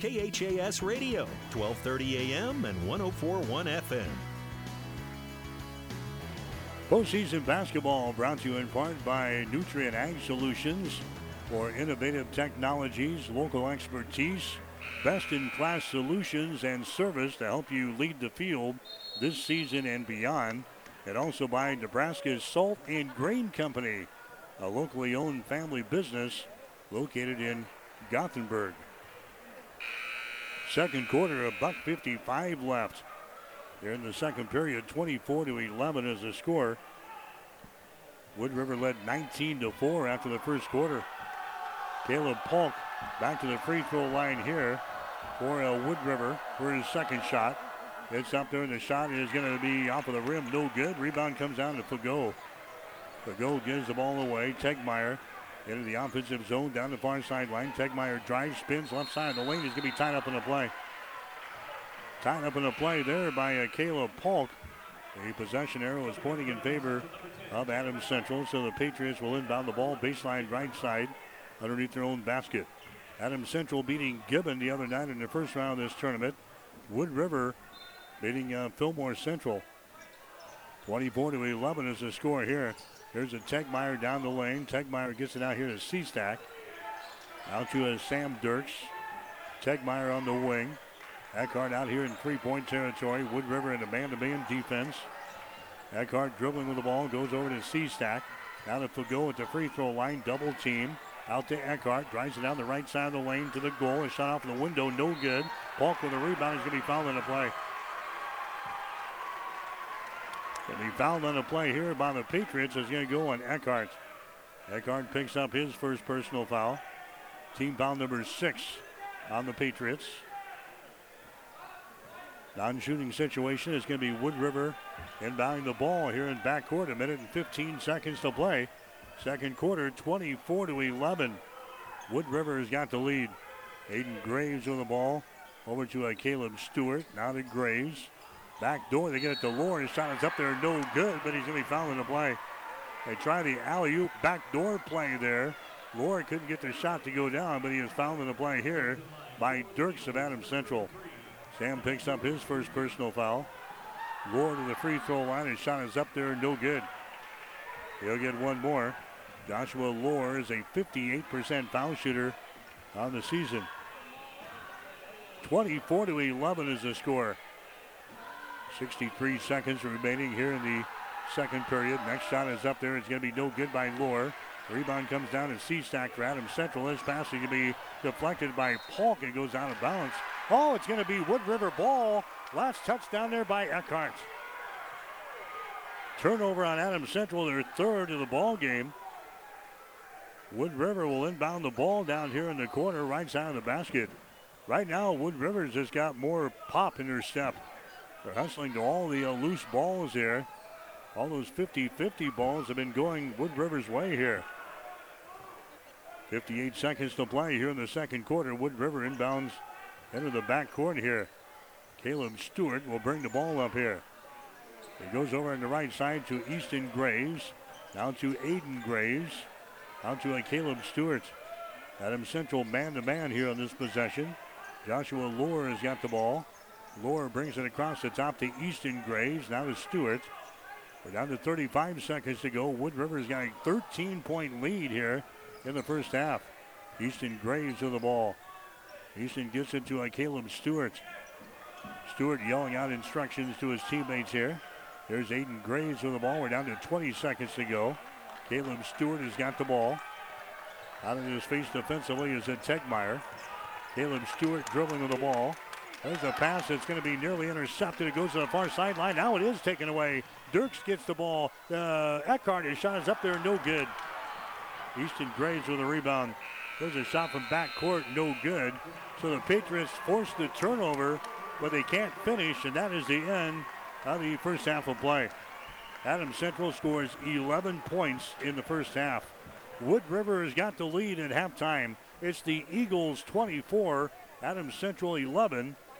KHAS Radio, 1230 AM and 1041 FM. Postseason basketball brought to you in part by Nutrient Ag Solutions for innovative technologies, local expertise, best in class solutions, and service to help you lead the field this season and beyond. And also by Nebraska's Salt and Grain Company, a locally owned family business located in Gothenburg. Second quarter, a buck 55 left. Here in the second period, 24 to 11 is the score. Wood River led 19 to 4 after the first quarter. Caleb Polk back to the free throw line here for uh, Wood River for his second shot. It's up there, and the shot is going to be off of the rim. No good. Rebound comes down to Fago. Fago gives the ball away. Tegmeyer into the offensive zone down the far sideline. Tegmeyer drives, spins left side of the lane. He's going to be tied up in the play. Tied up in the play there by uh, Caleb Polk. The possession arrow is pointing in favor of Adams Central, so the Patriots will inbound the ball baseline right side underneath their own basket. Adams Central beating Gibbon the other night in the first round of this tournament. Wood River beating uh, Fillmore Central. 24 to 11 is the score here. There's a Tegmeyer down the lane. Tegmeyer gets it out here to Seastack. Out to a Sam Dirks. Tegmeyer on the wing. Eckhart out here in three-point territory. Wood River in a man-to-man defense. Eckhart dribbling with the ball, goes over to Seastack. Now to Fago at the free throw line, double team. Out to Eckhart, drives it down the right side of the lane to the goal. A shot off the window, no good. Polk with a rebound, he's going to be fouled in the play. To be fouled on the play here by the Patriots. Is going to go on Eckhart. Eckhart picks up his first personal foul. Team foul number six on the Patriots. Non-shooting situation is going to be Wood River inbounding the ball here in backcourt. A minute and 15 seconds to play. Second quarter, 24 to 11. Wood River has got the lead. Aiden Graves with the ball. Over to uh, Caleb Stewart. Now to Graves. Back door, they get it to Lohr. His shot is up there, no good, but he's going to be fouling the play. They try the alley-oop backdoor play there. Lohr couldn't get the shot to go down, but he is fouling the play here by Dirks of Adams Central. Sam picks up his first personal foul. Lohr to the free throw line. His shot is up there, no good. He'll get one more. Joshua Lohr is a 58% foul shooter on the season. 24 to 11 is the score. 63 seconds remaining here in the second period. Next shot is up there. It's going to be no good by Lohr. Rebound comes down and Seastack for Adams Central. This pass is going to be deflected by Polk. It goes out of bounds. Oh, it's going to be Wood River ball. Last touchdown there by Eckhart. Turnover on Adams Central, their third of the ball game. Wood River will inbound the ball down here in the corner, right side of the basket. Right now, Wood Rivers has got more pop in their step. They're hustling to all the uh, loose balls here. All those 50-50 balls have been going Wood Rivers' way here. 58 seconds to play here in the second quarter. Wood River inbounds into the back court here. Caleb Stewart will bring the ball up here. It goes over on the right side to Easton Graves. Now to Aiden Graves. Out to a Caleb Stewart. Adam Central man-to-man here on this possession. Joshua Lohr has got the ball. Lohr brings it across the top to Easton Graves. Now to Stewart. We're down to 35 seconds to go. Wood River's got a 13-point lead here in the first half. Easton Graves with the ball. Easton gets it to a Caleb Stewart. Stewart yelling out instructions to his teammates here. There's Aiden Graves with the ball. We're down to 20 seconds to go. Caleb Stewart has got the ball. Out of his face defensively is a Tegmeyer. Caleb Stewart dribbling with the ball. There's a pass that's going to be nearly intercepted. It goes to the far sideline. Now it is taken away. Dirks gets the ball. Uh, Eckhart, his shot is up there, no good. Easton Graves with a rebound. There's a shot from back court, no good. So the Patriots force the turnover, but they can't finish, and that is the end of the first half of play. Adams Central scores 11 points in the first half. Wood River has got the lead at halftime. It's the Eagles 24, Adams Central 11.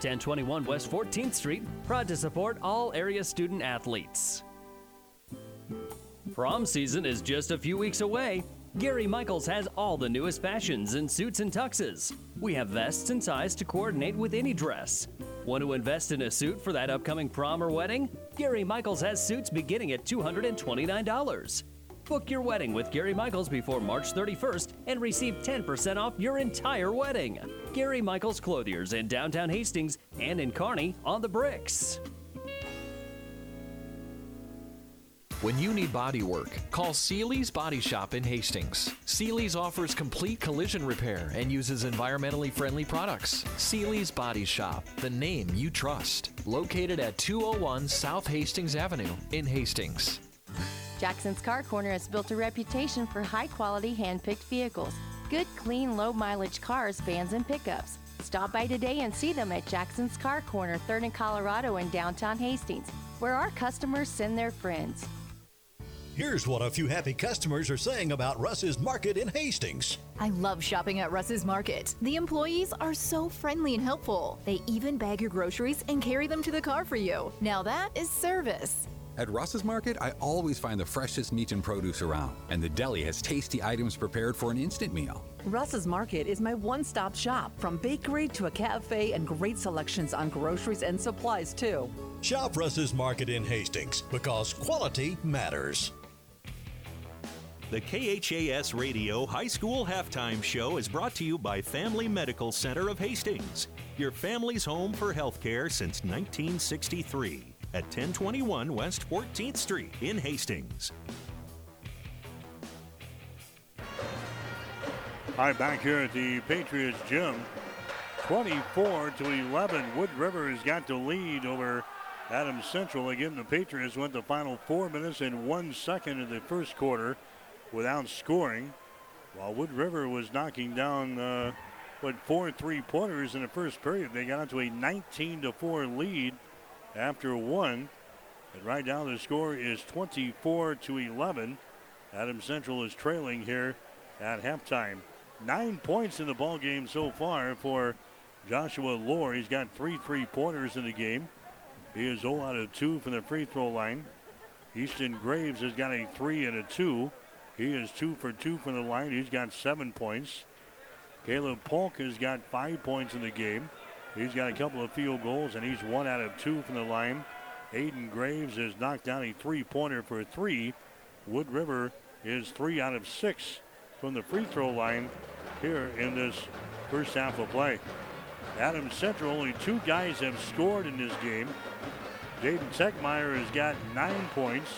1021 West 14th Street, proud to support all area student athletes. Prom season is just a few weeks away. Gary Michaels has all the newest fashions in suits and tuxes. We have vests and ties to coordinate with any dress. Want to invest in a suit for that upcoming prom or wedding? Gary Michaels has suits beginning at $229. Book your wedding with Gary Michaels before March 31st and receive 10% off your entire wedding. Gary Michaels Clothiers in downtown Hastings and in Kearney on the bricks. When you need body work, call Seeley's Body Shop in Hastings. Seeley's offers complete collision repair and uses environmentally friendly products. Seeley's Body Shop, the name you trust. Located at 201 South Hastings Avenue in Hastings. Jackson's Car Corner has built a reputation for high quality hand picked vehicles. Good, clean, low mileage cars, vans, and pickups. Stop by today and see them at Jackson's Car Corner, 3rd and Colorado in downtown Hastings, where our customers send their friends. Here's what a few happy customers are saying about Russ's Market in Hastings. I love shopping at Russ's Market. The employees are so friendly and helpful. They even bag your groceries and carry them to the car for you. Now that is service. At Russ's Market, I always find the freshest meat and produce around, and the deli has tasty items prepared for an instant meal. Russ's Market is my one stop shop from bakery to a cafe and great selections on groceries and supplies, too. Shop Russ's Market in Hastings because quality matters. The KHAS Radio High School Halftime Show is brought to you by Family Medical Center of Hastings, your family's home for healthcare since 1963 at 1021 West 14th Street in Hastings. All right, back here at the Patriots gym. 24 to 11. Wood River has got the lead over Adams Central. Again, the Patriots went the final four minutes and one second in the first quarter without scoring, while Wood River was knocking down uh, what four three pointers in the first period. They got into a 19 to four lead after one. And right now the score is 24 to 11. Adam Central is trailing here at halftime. Nine points in the ball game so far for Joshua Lohr. He's got three three pointers in the game. He is 0 out of 2 from the free throw line. Easton Graves has got a 3 and a 2. He is 2 for 2 from the line. He's got 7 points. Caleb Polk has got 5 points in the game. He's got a couple of field goals, and he's 1 out of 2 from the line. Aiden Graves has knocked down a three pointer for 3. Wood River is 3 out of 6 from the free throw line here in this first half of play. Adams Central, only two guys have scored in this game. Jaden Tegmeyer has got nine points.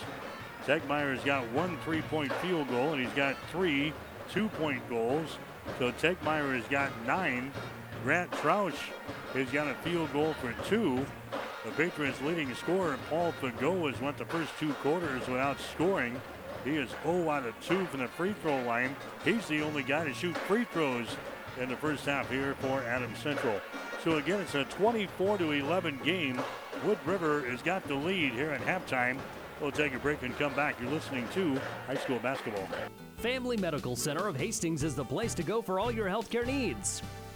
Tegmeyer has got one three-point field goal, and he's got three two-point goals. So Tegmeyer has got nine. Grant Troush has got a field goal for two. The Patriots' leading scorer, Paul Fago, has went the first two quarters without scoring. He is 0 out of 2 from the free throw line. He's the only guy to shoot free throws in the first half here for Adams Central. So again, it's a 24 to 11 game. Wood River has got the lead here at halftime. We'll take a break and come back. You're listening to high school basketball. Family Medical Center of Hastings is the place to go for all your healthcare needs.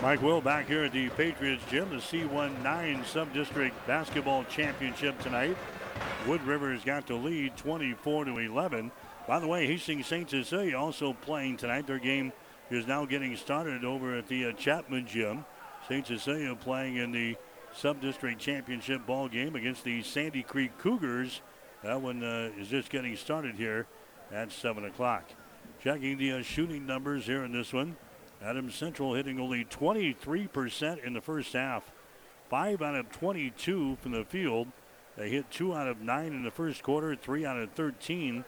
Mike Will back here at the Patriots Gym, the C19 Sub-District Basketball Championship tonight. Wood River has got the lead 24 to 11. By the way, Hastings St. Cecilia also playing tonight. Their game is now getting started over at the uh, Chapman Gym. St. Cecilia playing in the Sub-District Championship ball game against the Sandy Creek Cougars. That one uh, is just getting started here at 7 o'clock. Checking the uh, shooting numbers here in this one. Adams Central hitting only 23% in the first half. 5 out of 22 from the field. They hit 2 out of 9 in the first quarter, 3 out of 13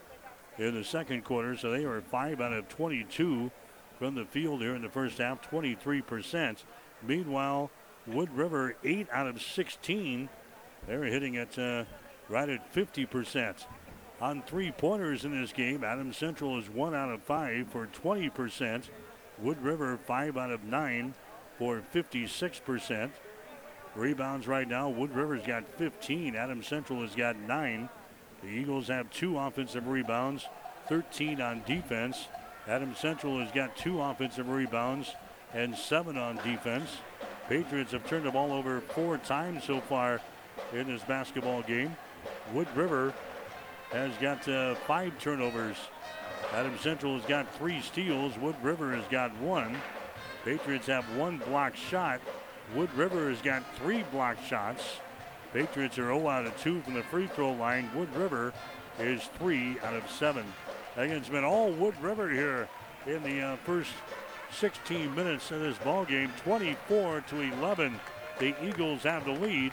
in the second quarter. So they are 5 out of 22 from the field here in the first half, 23%. Meanwhile, Wood River, 8 out of 16. They're hitting it uh, right at 50%. On three pointers in this game, Adams Central is 1 out of 5 for 20%. Wood River, 5 out of 9 for 56%. Rebounds right now, Wood River's got 15. Adams Central has got 9. The Eagles have two offensive rebounds, 13 on defense. Adams Central has got two offensive rebounds and seven on defense. Patriots have turned the ball over four times so far in this basketball game. Wood River has got uh, five turnovers Adams Central has got three steals. Wood River has got one. Patriots have one block shot. Wood River has got three block shots. Patriots are 0 out of 2 from the free throw line. Wood River is 3 out of 7. Again, it's been all Wood River here in the uh, first 16 minutes of this ball game. 24 to 11. The Eagles have the lead.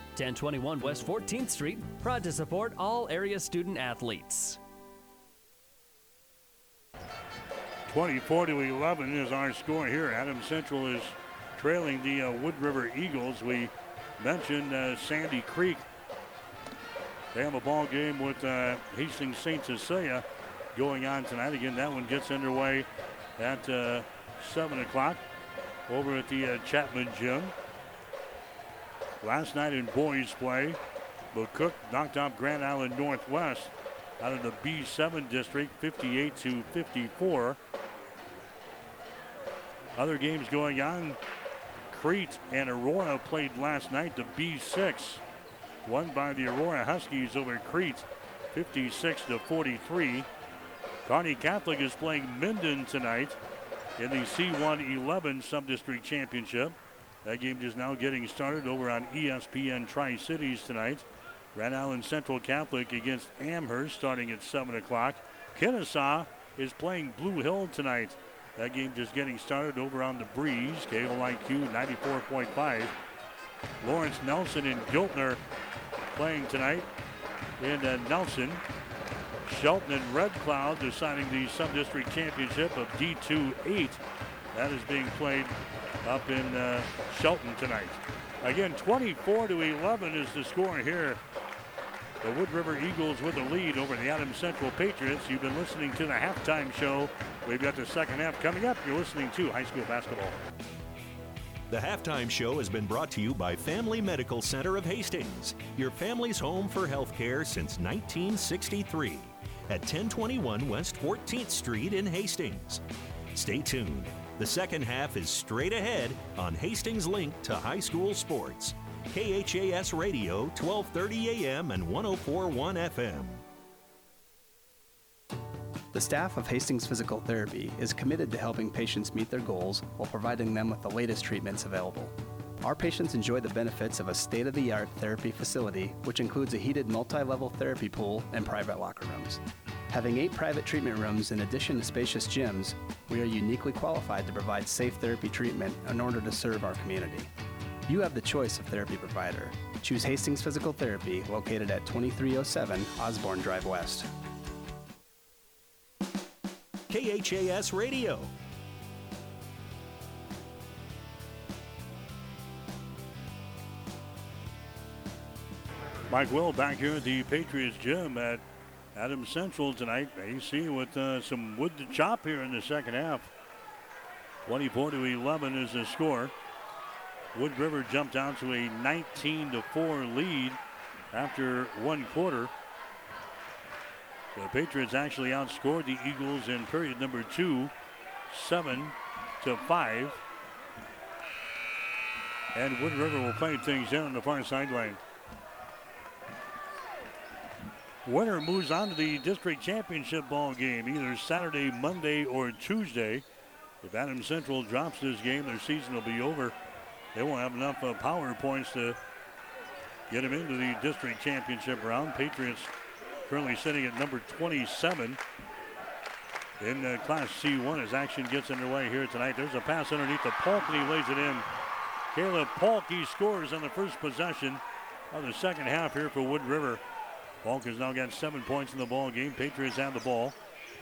1021 West 14th Street, proud to support all area student athletes. 24 to 11 is our score here. Adam Central is trailing the uh, Wood River Eagles. We mentioned uh, Sandy Creek. They have a ball game with uh, Hastings St. Cecilia going on tonight. Again, that one gets underway at uh, 7 o'clock over at the uh, Chapman Gym. Last night in boys play, McCook knocked off Grand Island Northwest out of the B7 district 58 to 54. Other games going on. Crete and Aurora played last night. The B6 won by the Aurora Huskies over Crete 56 to 43. Kearney Catholic is playing Minden tonight in the C1 11 Subdistrict Championship. That game is now getting started over on ESPN Tri Cities tonight. Grand Island Central Catholic against Amherst starting at 7 o'clock. Kenesaw is playing Blue Hill tonight. That game just getting started over on the breeze. KOIQ 94.5. Lawrence Nelson and Giltner playing tonight And uh, Nelson. Shelton and Red Cloud deciding the sub-district championship of D2 8. That is being played up in uh, Shelton tonight. Again, 24 to 11 is the score here. The Wood River Eagles with a lead over the Adams Central Patriots. You've been listening to the halftime show. We've got the second half coming up. You're listening to high school basketball. The halftime show has been brought to you by Family Medical Center of Hastings, your family's home for healthcare since 1963 at 1021 West 14th Street in Hastings. Stay tuned. The second half is straight ahead on Hastings Link to High School Sports. KHAS Radio, 1230 AM and 1041 FM. The staff of Hastings Physical Therapy is committed to helping patients meet their goals while providing them with the latest treatments available. Our patients enjoy the benefits of a state of the art therapy facility, which includes a heated multi level therapy pool and private locker rooms. Having eight private treatment rooms in addition to spacious gyms, we are uniquely qualified to provide safe therapy treatment in order to serve our community. You have the choice of therapy provider. Choose Hastings Physical Therapy, located at 2307 Osborne Drive West. KHAS Radio. Mike Will back here at the Patriots gym at Adams Central tonight. AC with uh, some wood to chop here in the second half. 24 to 11 is the score. Wood River jumped down to a 19 to 4 lead after one quarter. The Patriots actually outscored the Eagles in period number two, seven to five. And Wood River will play things in on the far sideline. Winner moves on to the district championship ball game either Saturday, Monday, or Tuesday. If Adams Central drops this game, their season will be over. They won't have enough uh, power points to get them into the district championship round. Patriots currently sitting at number 27 in uh, Class C1 as action gets underway here tonight. There's a pass underneath the Polk and he lays it in. Caleb Polk, he scores on the first possession of the second half here for Wood River. Has now got seven points in the ball game. Patriots have the ball.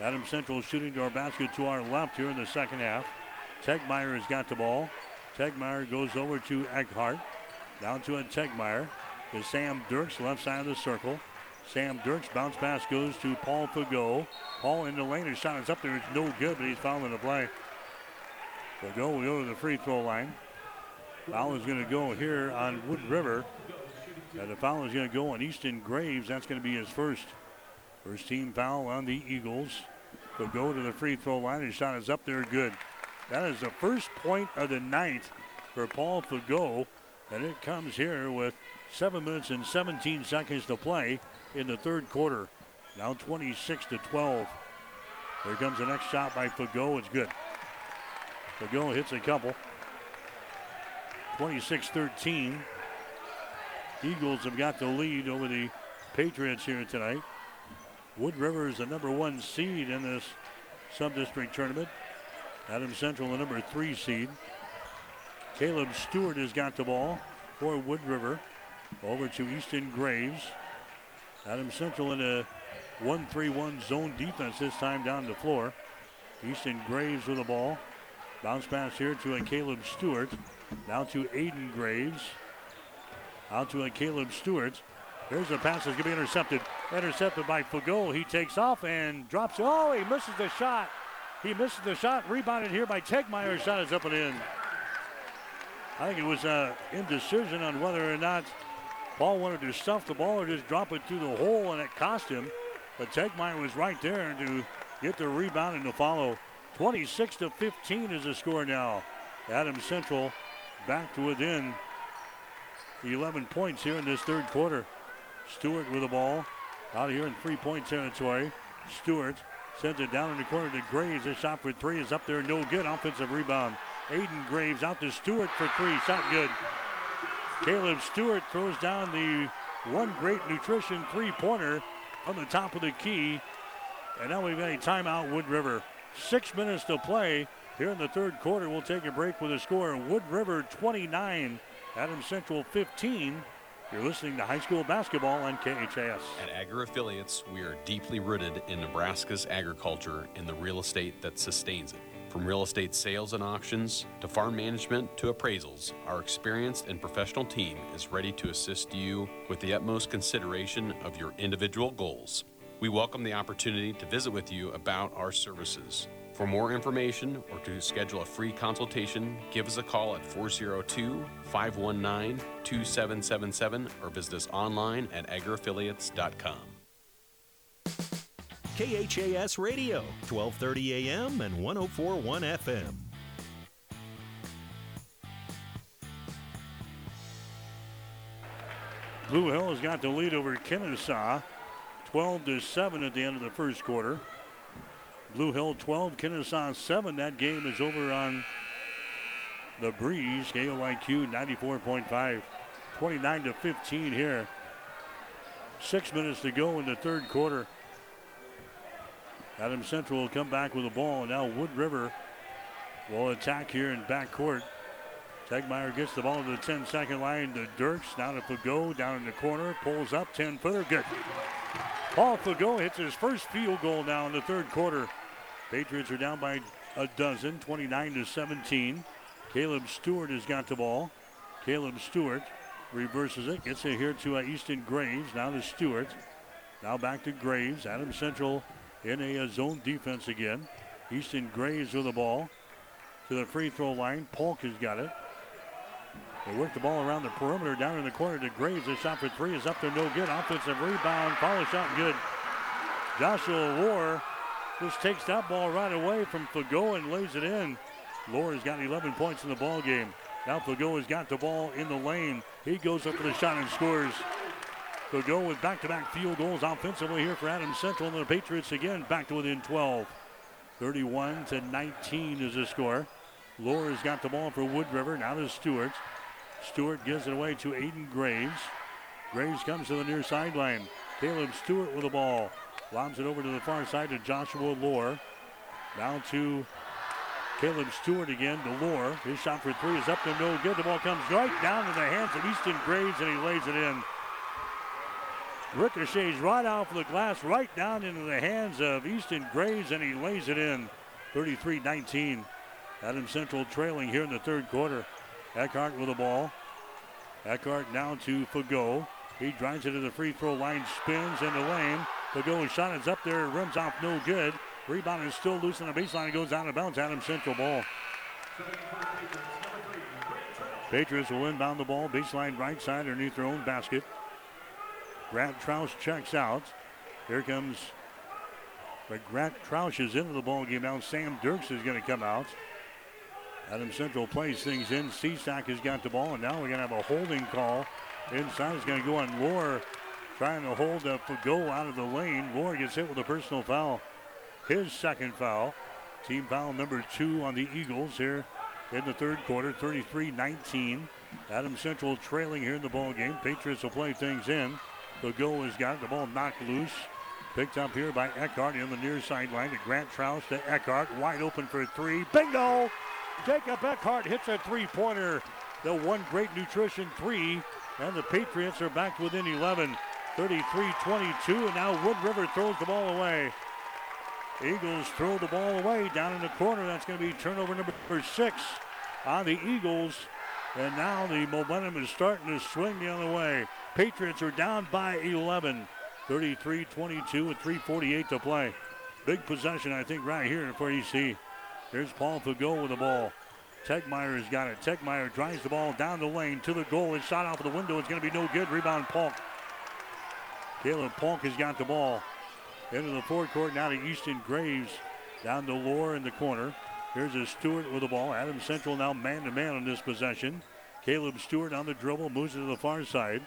Adam Central shooting to our basket to our left here in the second half. Tegmeyer has got the ball. Tegmeyer goes over to Eckhart. Down to a Tegmeyer is Sam Dirks, left side of the circle. Sam Dirks bounce pass goes to Paul Fago. Paul in the lane. His shot is up there. It's no good, but he's fouling the play. Fago will go to the free throw line. Foul is going to go here on Wood River. And the foul is going to go on Easton Graves. That's going to be his first. First team foul on the Eagles. They'll go to the free throw line. His shot is up there good. That is the first point of the night for Paul Fago. And it comes here with 7 minutes and 17 seconds to play in the third quarter. Now 26 to 12. Here comes the next shot by Fago. It's good. Fago hits a couple. 26 13. Eagles have got the lead over the Patriots here tonight. Wood River is the number one seed in this sub-district tournament. Adam Central, the number three seed. Caleb Stewart has got the ball for Wood River. Over to Easton Graves. Adam Central in a 1-3-1 zone defense this time down the floor. Easton Graves with the ball. Bounce pass here to a Caleb Stewart. Now to Aiden Graves. Out to a Caleb Stewart. There's a pass that's going to be intercepted. Intercepted by Fago. He takes off and drops. Oh, he misses the shot. He misses the shot. Rebounded here by Tegmeyer. Shot is up and in. I think it was uh, indecision on whether or not Paul wanted to stuff the ball or just drop it through the hole, and it cost him. But Tegmeyer was right there to get the rebound and to follow. 26 to 15 is the score now. Adams Central back to within 11 points here in this third quarter. Stewart with the ball out of here in three-point territory. Stewart sends it down in the corner to Graves. A shot for three is up there, no good. Offensive rebound. Aiden Graves out to Stewart for three. Shot good. Caleb Stewart throws down the one great nutrition three-pointer on the top of the key. And now we've got a timeout, Wood River. Six minutes to play here in the third quarter. We'll take a break with a score. Wood River 29, Adams Central 15. You're listening to high school basketball on KHAS. At Agri Affiliates, we are deeply rooted in Nebraska's agriculture and the real estate that sustains it. From real estate sales and auctions to farm management to appraisals, our experienced and professional team is ready to assist you with the utmost consideration of your individual goals. We welcome the opportunity to visit with you about our services. For more information or to schedule a free consultation, give us a call at 402 519 2777 or visit us online at agriaffiliates.com. KHAS Radio, 1230 AM and 1041 FM. Blue Hill has got the lead over Kenesaw, 12 to 7 at the end of the first quarter. Blue Hill 12, Kenesaw 7. That game is over on the breeze. KOIQ 94.5, 29 to 15 here. Six minutes to go in the third quarter. Adam Central will come back with the ball. Now Wood River will attack here in backcourt. Tegmeyer gets the ball to the 10 second line to Dirks. Now to Fago down in the corner. Pulls up 10 footer. Good. Paul Fago hits his first field goal now in the third quarter. Patriots are down by a dozen, 29 to 17. Caleb Stewart has got the ball. Caleb Stewart reverses it, gets it here to uh, Easton Graves. Now to Stewart. Now back to Graves. Adam Central in a, a zone defense again. Easton Graves with the ball to the free throw line. Polk has got it. They work the ball around the perimeter down in the corner to Graves. The shot for three is up there, no good. Offensive rebound, follow shot good. Joshua Lohr just takes that ball right away from Fago and lays it in. Lohr has got 11 points in the ball game. Now Fago has got the ball in the lane. He goes up for the shot and scores. Fago with back-to-back field goals offensively here for Adams Central and the Patriots again back to within 12. 31 to 19 is the score. Lohr has got the ball for Wood River. Now to Stewart. Stewart gives it away to Aiden Graves. Graves comes to the near sideline. Caleb Stewart with the ball. Lobs it over to the far side to Joshua Lohr. Now to Caleb Stewart again to Lohr. His shot for three is up to no good. The ball comes right down to the hands of Easton Graves and he lays it in. Ricochets right off the glass, right down into the hands of Easton Graves, and he lays it in. 33 19. Adams Central trailing here in the third quarter. Eckhart with the ball. Eckhart now to Fago. He drives it to the free throw line, spins in the lane. Fago's shot is up there, rims off no good. Rebound is still loose on the baseline. It goes out of bounds. Adams Central ball. Patriots will inbound the ball, baseline right side underneath their own basket. Grant Troush checks out. Here comes but Grant Troush is into the ball game now. Sam Dirks is going to come out. Adam Central plays things in. Seastack has got the ball, and now we're going to have a holding call. Inside is going to go on Lohr, trying to hold up go out of the lane. Lohr gets hit with a personal foul. His second foul. Team foul number two on the Eagles here in the third quarter, 33-19. Adam Central trailing here in the ball game. Patriots will play things in. The goal has got the ball knocked loose. Picked up here by Eckhart in the near sideline to Grant Troush to Eckhart. Wide open for three. Bingo! Jacob Eckhart hits a three pointer. The one great nutrition three. And the Patriots are back within 11. 33 22. And now Wood River throws the ball away. Eagles throw the ball away down in the corner. That's going to be turnover number six on the Eagles. And now the momentum is starting to swing the other way. Patriots are down by 11. 33 22 with 3.48 to play. Big possession, I think, right here for EC. Here's Paul Fago with the ball. Tegmeyer has got it. Tegmeyer drives the ball down the lane to the goal. His shot off of the window It's going to be no good. Rebound, Polk. Caleb Polk has got the ball. Into the forward court now to Easton Graves. Down to Lohr in the corner. Here's a Stewart with the ball. Adam Central now man to man on this possession. Caleb Stewart on the dribble moves it to the far side.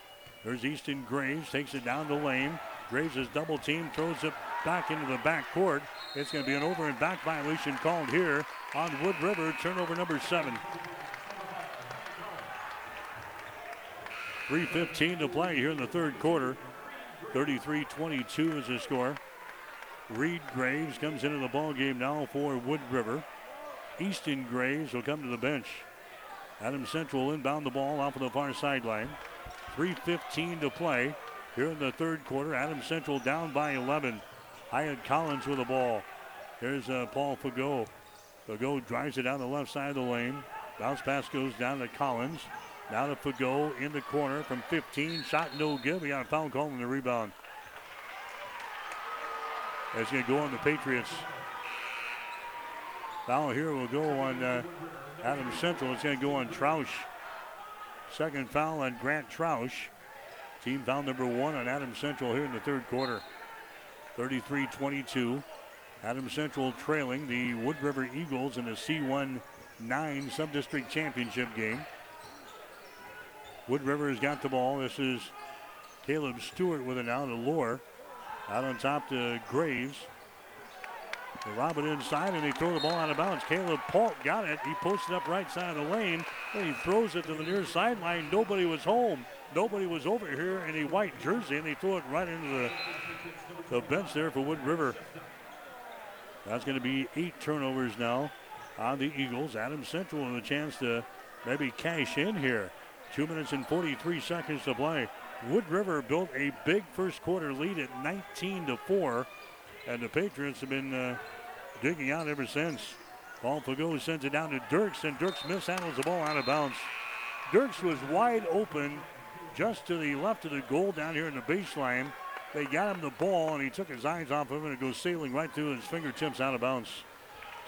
There's Easton Graves, takes it down the lane. Graves is double team, throws it back into the back court. It's going to be an over and back violation called here on Wood River, turnover number seven. 3.15 to play here in the third quarter. 33 22 is the score. Reed Graves comes into the ball game now for Wood River. Easton Graves will come to the bench. Adam Central inbound the ball off of the far sideline. 3.15 to play here in the third quarter. Adam Central down by 11. Hyatt Collins with the ball. There's uh, Paul Fago. Fago drives it down the left side of the lane. Bounce pass goes down to Collins. Now to Fago in the corner from 15. Shot no good. We got a foul call on the rebound. That's going to go on the Patriots. Foul here will go on uh, Adam Central. It's going to go on Troush. Second foul on Grant Troush. Team foul number one on Adam Central here in the third quarter. 33 22. Adam Central trailing the Wood River Eagles in the C1 9 Subdistrict Championship game. Wood River has got the ball. This is Caleb Stewart with it now to Lohr. Out on top to Graves. They lob it inside and they throw the ball out of bounds. Caleb Polk got it. He posted up right side of the lane. And he throws it to the near sideline. Nobody was home. Nobody was over here in a white jersey, and they threw it right into the, the bench there for Wood River. That's going to be eight turnovers now on the Eagles. Adam Central with a chance to maybe cash in here. Two minutes and 43 seconds to play. Wood River built a big first quarter lead at 19 to 4, and the Patriots have been uh, digging out ever since. Paul Fago sends it down to Dirks, and Dirks mishandles the ball out of bounds. Dirks was wide open just to the left of the goal down here in the baseline. They got him the ball, and he took his eyes off of it and it goes sailing right through his fingertips out of bounds.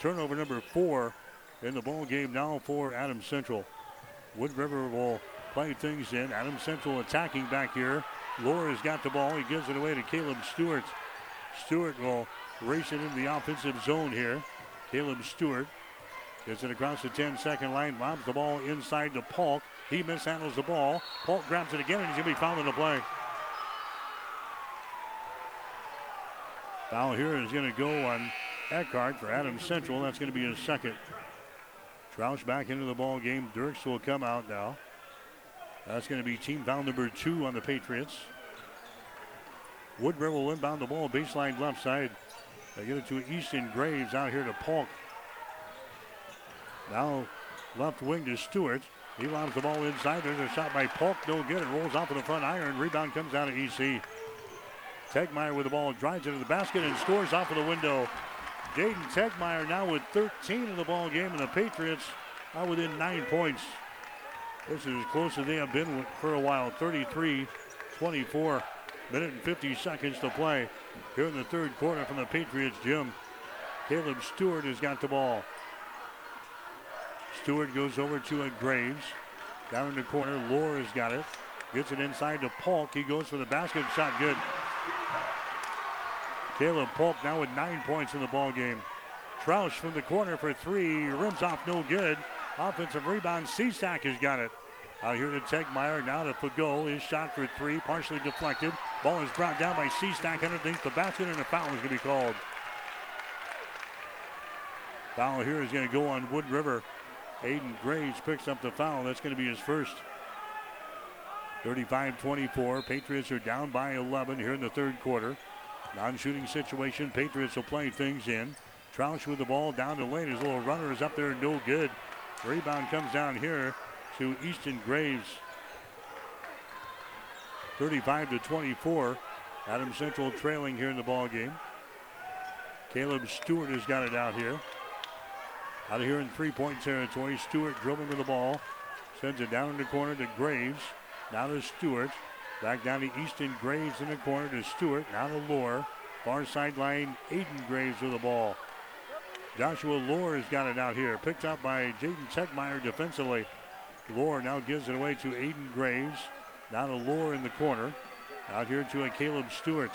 Turnover number four in the ball game now for Adam Central. Wood River will play things in. Adam Central attacking back here. Lohr's got the ball. He gives it away to Caleb Stewart. Stewart will race it into the offensive zone here. Caleb Stewart gets it across the 10 second line, lobs the ball inside to Polk. He mishandles the ball. Polk grabs it again, and he's going to be fouled in the play. Foul here is going to go on Eckhart for Adam Central. That's going to be his second. Troush back into the ball game. Dirks will come out now. That's going to be team foul number two on the Patriots. Wood River will inbound the ball baseline left side. They get it to Easton Graves out here to Polk. Now left wing to Stewart. He lobs the ball inside. There's a shot by Polk. No good. It rolls off of the front iron. Rebound comes out of EC. Tegmeyer with the ball drives into the basket and scores off of the window. Jaden Tegmeyer now with 13 in the ball game, and the Patriots are within nine points. This is as close as they have been for a while. 33 24. Minute and 50 seconds to play here in the third quarter from the Patriots gym. Caleb Stewart has got the ball. Stewart goes over to a Graves. Down in the corner, Lohr has got it. Gets it inside to Polk. He goes for the basket shot. Good. Caleb Polk now with nine points in the ball game. Troush from the corner for three. Rims off no good. Offensive rebound. Seastack has got it. Out here to Tegmeyer. Now to Fago. His shot for three. Partially deflected. Ball is brought down by Seastack underneath the basket, and a foul is going to be called. Foul here is going to go on Wood River. Aiden Graves picks up the foul. That's going to be his first. 35 24. Patriots are down by 11 here in the third quarter. Non shooting situation. Patriots will play things in. Troush with the ball down the lane. His little runner is up there, no good. Rebound comes down here to Easton Graves. 35 to 24. Adam Central trailing here in the ball game. Caleb Stewart has got it out here. Out of here in three-point territory, Stewart dribbling to the ball. Sends it down in the corner to Graves. Now to Stewart. Back down to Easton Graves in the corner to Stewart. Now to Lohr. Far sideline, Aiden Graves with the ball. Joshua Lohr has got it out here. Picked up by Jaden Tegmeyer defensively. Lohr now gives it away to Aiden Graves. Now to Lohr in the corner. Out here to a Caleb Stewart.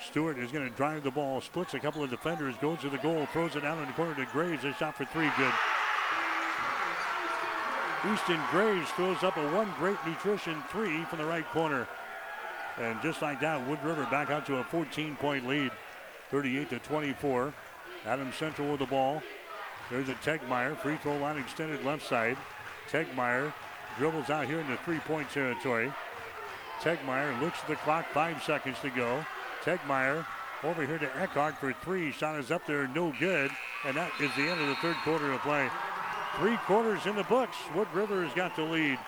Stewart is going to drive the ball, splits a couple of defenders, goes to the goal, throws it down in the corner to Graves. A shot for three, good. Easton Graves throws up a one great nutrition three from the right corner. And just like that, Wood River back out to a 14 point lead, 38 to 24. Adams Central with the ball. There's a Tegmeyer, free throw line extended left side. Tegmeyer dribbles out here in the three point territory. Tegmeyer looks at the clock, five seconds to go. Tegmeyer over here to Eckhart for three. Shot is up there, no good. And that is the end of the third quarter of play. Three quarters in the books. Wood River has got the lead.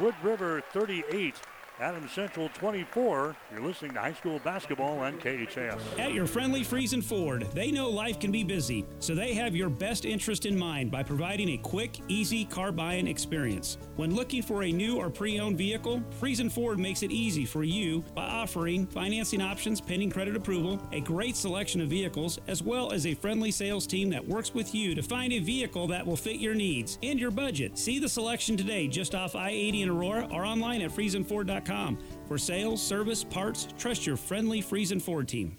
Wood River 38, Adams Central 24. You're listening to high school basketball on KHAS. At your friendly Friesen Ford, they know life can be busy, so they have your best interest in mind by providing a quick, easy car buying experience. When looking for a new or pre-owned vehicle, Friesen Ford makes it easy for you by offering financing options pending credit approval, a great selection of vehicles, as well as a friendly sales team that works with you to find a vehicle that will fit your needs and your budget. See the selection today just off I-80 in Aurora or online at FriesenFord.com. For sales, service, parts, trust your friendly Friesen Ford team.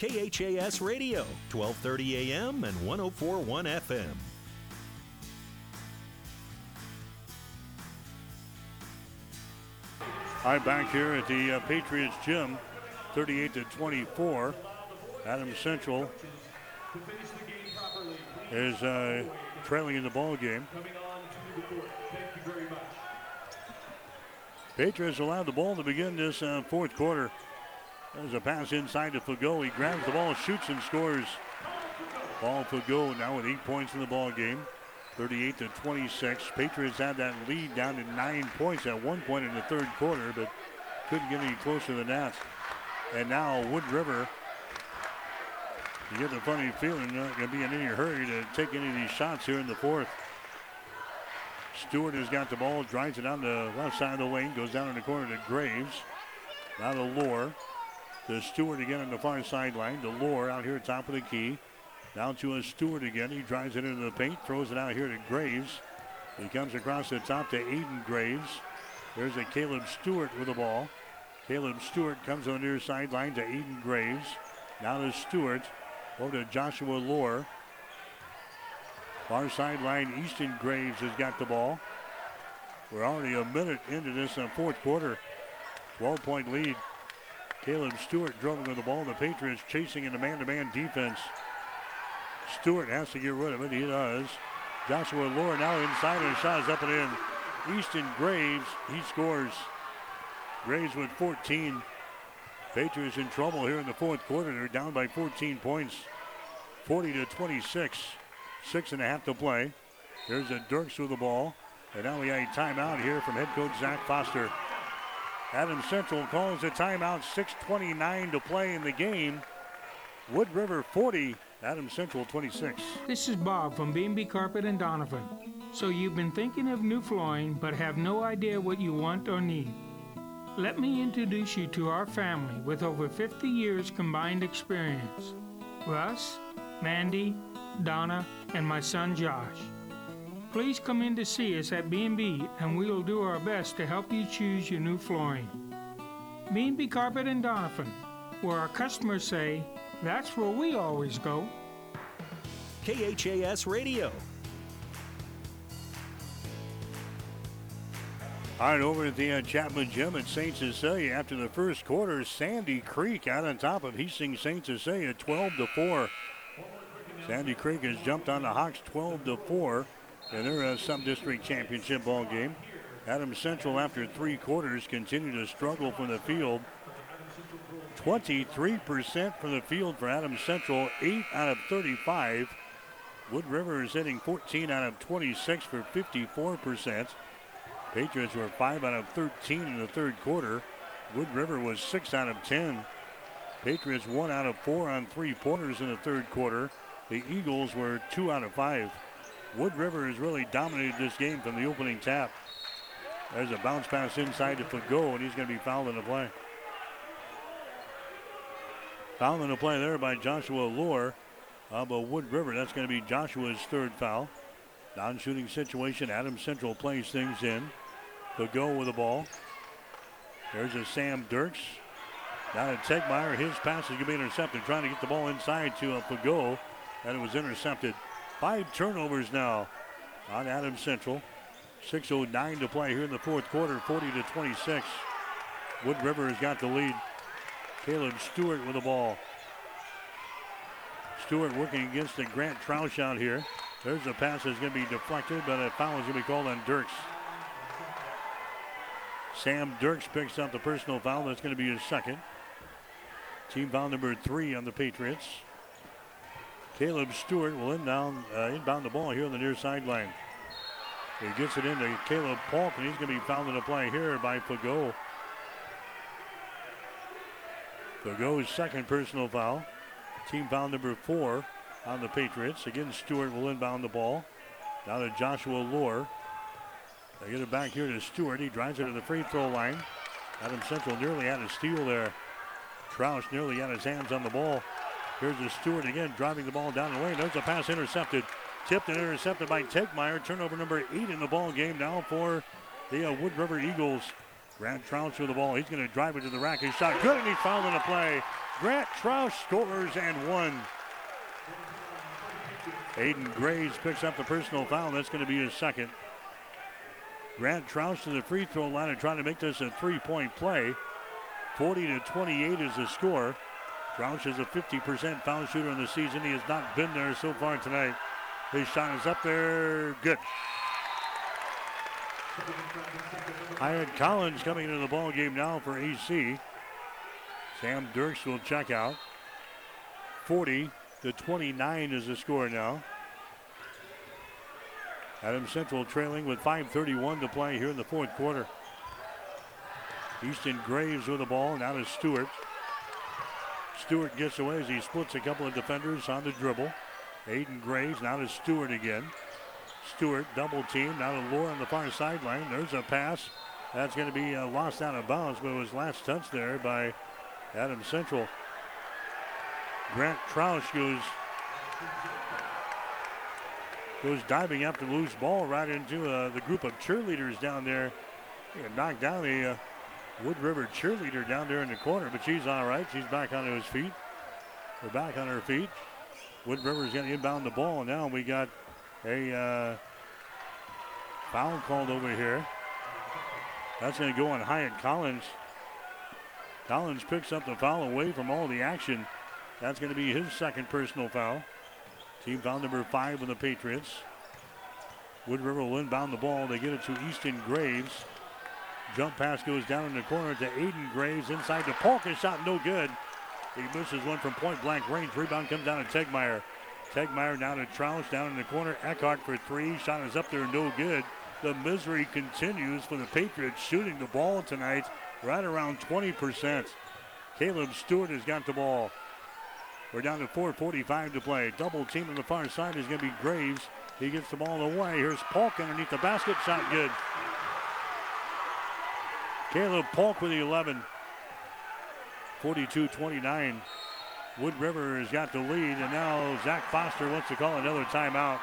KHAS Radio, 1230 AM and 1041 FM. I'm back here at the uh, Patriots gym, 38 to 24. Adam Central is uh, trailing in the ball game. Patriots allowed the ball to begin this uh, fourth quarter. There's a pass inside to Fago. He grabs the ball, shoots, and scores. Paul Fago now with eight points in the ball game. 38 to 26. Patriots had that lead down to nine points at one point in the third quarter, but couldn't get any closer than that. And now Wood River, you get the funny feeling not going to be in any hurry to take any of these shots here in the fourth. Stewart has got the ball, drives it down the left side of the lane, goes down in the corner to Graves. Now to Lohr. To Stewart again on the far sideline. Lohr out here top of the key. Down to a Stewart again. He drives it into the paint, throws it out here to Graves. He comes across the top to Aiden Graves. There's a Caleb Stewart with the ball. Caleb Stewart comes on the near sideline to Aiden Graves. Now to Stewart. Over to Joshua Lohr. Far sideline, Easton Graves has got the ball. We're already a minute into this uh, fourth quarter. 12 point lead. Caleb Stewart dribbling with the ball. The Patriots chasing in the man to man defense. Stewart has to get rid of it. He does. Joshua Lohr now inside and shot is up and in. Easton Graves, he scores. Graves with 14. Patriots in trouble here in the fourth quarter. They're down by 14 points. 40 to 26. Six and a half to play. There's a Dirks with the ball. And now we got a timeout here from head coach Zach Foster. Adams Central calls a timeout. 6.29 to play in the game. Wood River 40, Adams Central 26. This is Bob from B&B Carpet and Donovan. So you've been thinking of new flooring but have no idea what you want or need. Let me introduce you to our family with over 50 years combined experience. Russ, Mandy, Donna, and my son Josh. Please come in to see us at B&B and we will do our best to help you choose your new flooring. B&B Carpet and Donovan, where our customers say, that's where we always go. KHAS Radio. All right, over at the uh, Chapman Gym at St. Cecilia after the first quarter, Sandy Creek out on top of Hastings St. Cecilia 12 to 4. Sandy Creek has jumped on the Hawks 12 to 4 in their uh, sub-district championship ball game. Adams Central, after three quarters, continue to struggle from the field. 23% from the field for Adams Central, 8 out of 35. Wood River is hitting 14 out of 26 for 54%. Patriots were 5 out of 13 in the third quarter. Wood River was 6 out of 10. Patriots 1 out of 4 on three pointers in the third quarter. The Eagles were 2 out of 5. Wood River has really dominated this game from the opening tap. There's a bounce pass inside to Fago, and he's going to be fouled in the play. Foul in the play there by Joshua Lohr of Wood River. That's going to be Joshua's third foul. Non-shooting situation. Adams Central plays things in. Fago with the ball. There's a Sam Dirks. Down at Tegmeyer. His pass is going to be intercepted. Trying to get the ball inside to uh, Fago. And it was intercepted. Five turnovers now on Adams Central. 6.09 to play here in the fourth quarter, 40 to 26. Wood River has got the lead. Caleb Stewart with the ball. Stewart working against the Grant Troush out here. There's a pass that's going to be deflected, but a foul is going to be called on Dirks. Sam Dirks picks up the personal foul. That's going to be his second. Team foul number three on the Patriots. Caleb Stewart will inbound, uh, inbound the ball here on the near sideline. He gets it into Caleb Polk, and he's going to be fouled in the play here by Fago. Fago's second personal foul. Team foul number four on the Patriots. Again, Stewart will inbound the ball. Now to Joshua Lohr. They get it back here to Stewart. He drives it to the free throw line. Adam Central nearly had a steal there. Troush nearly had his hands on the ball. Here's the Stewart again, driving the ball down the lane. There's a pass intercepted. Tipped and intercepted by Tegmeyer. Turnover number eight in the ball game now for the uh, Wood River Eagles. Grant Troush with the ball. He's going to drive it to the rack. His shot good, and he's fouled in the play. Grant Troush scores and one. Aiden Graves picks up the personal foul. That's going to be his second. Grant Troush to the free throw line and trying to make this a three-point play. 40 to 28 is the score. Troush is a 50% foul shooter in the season. He has not been there so far tonight. His shot is up there. Good. Hyatt Collins coming into the ball game now for AC. Sam Dirks will check out. 40 to 29 is the score now. Adam Central trailing with 5.31 to play here in the fourth quarter. Easton Graves with the ball. Now to Stewart. Stewart gets away as he splits a couple of defenders on the dribble. Aiden Graves now to Stewart again. Stewart double team. Now to Lohr on the far sideline. There's a pass. That's going to be uh, lost out of bounds, but it was last touch there by Adam Central. Grant Troush goes goes diving after loose ball right into uh, the group of cheerleaders down there. He knocked down a uh, Wood River cheerleader down there in the corner, but she's all right. She's back onto his feet. We're back on her feet. Wood River's going to inbound the ball. Now we got a uh, foul called over here. That's going to go on Hyatt Collins. Collins picks up the foul away from all the action. That's going to be his second personal foul. Team foul number five on the Patriots. Wood River will inbound the ball. They get it to Easton Graves. Jump pass goes down in the corner to Aiden Graves. Inside to Polk. His shot no good. He misses one from point blank range. Rebound comes down to Tegmeyer. Tegmeyer down to Troush, down in the corner. Eckhart for three. Shot is up there, no good. The misery continues for the Patriots shooting the ball tonight, right around 20%. Caleb Stewart has got the ball. We're down to 4.45 to play. Double team on the far side is going to be Graves. He gets the ball away. Here's Polk underneath the basket. Shot good. Caleb Polk with the 11. 42 29. Wood River has got the lead, and now Zach Foster wants to call another timeout.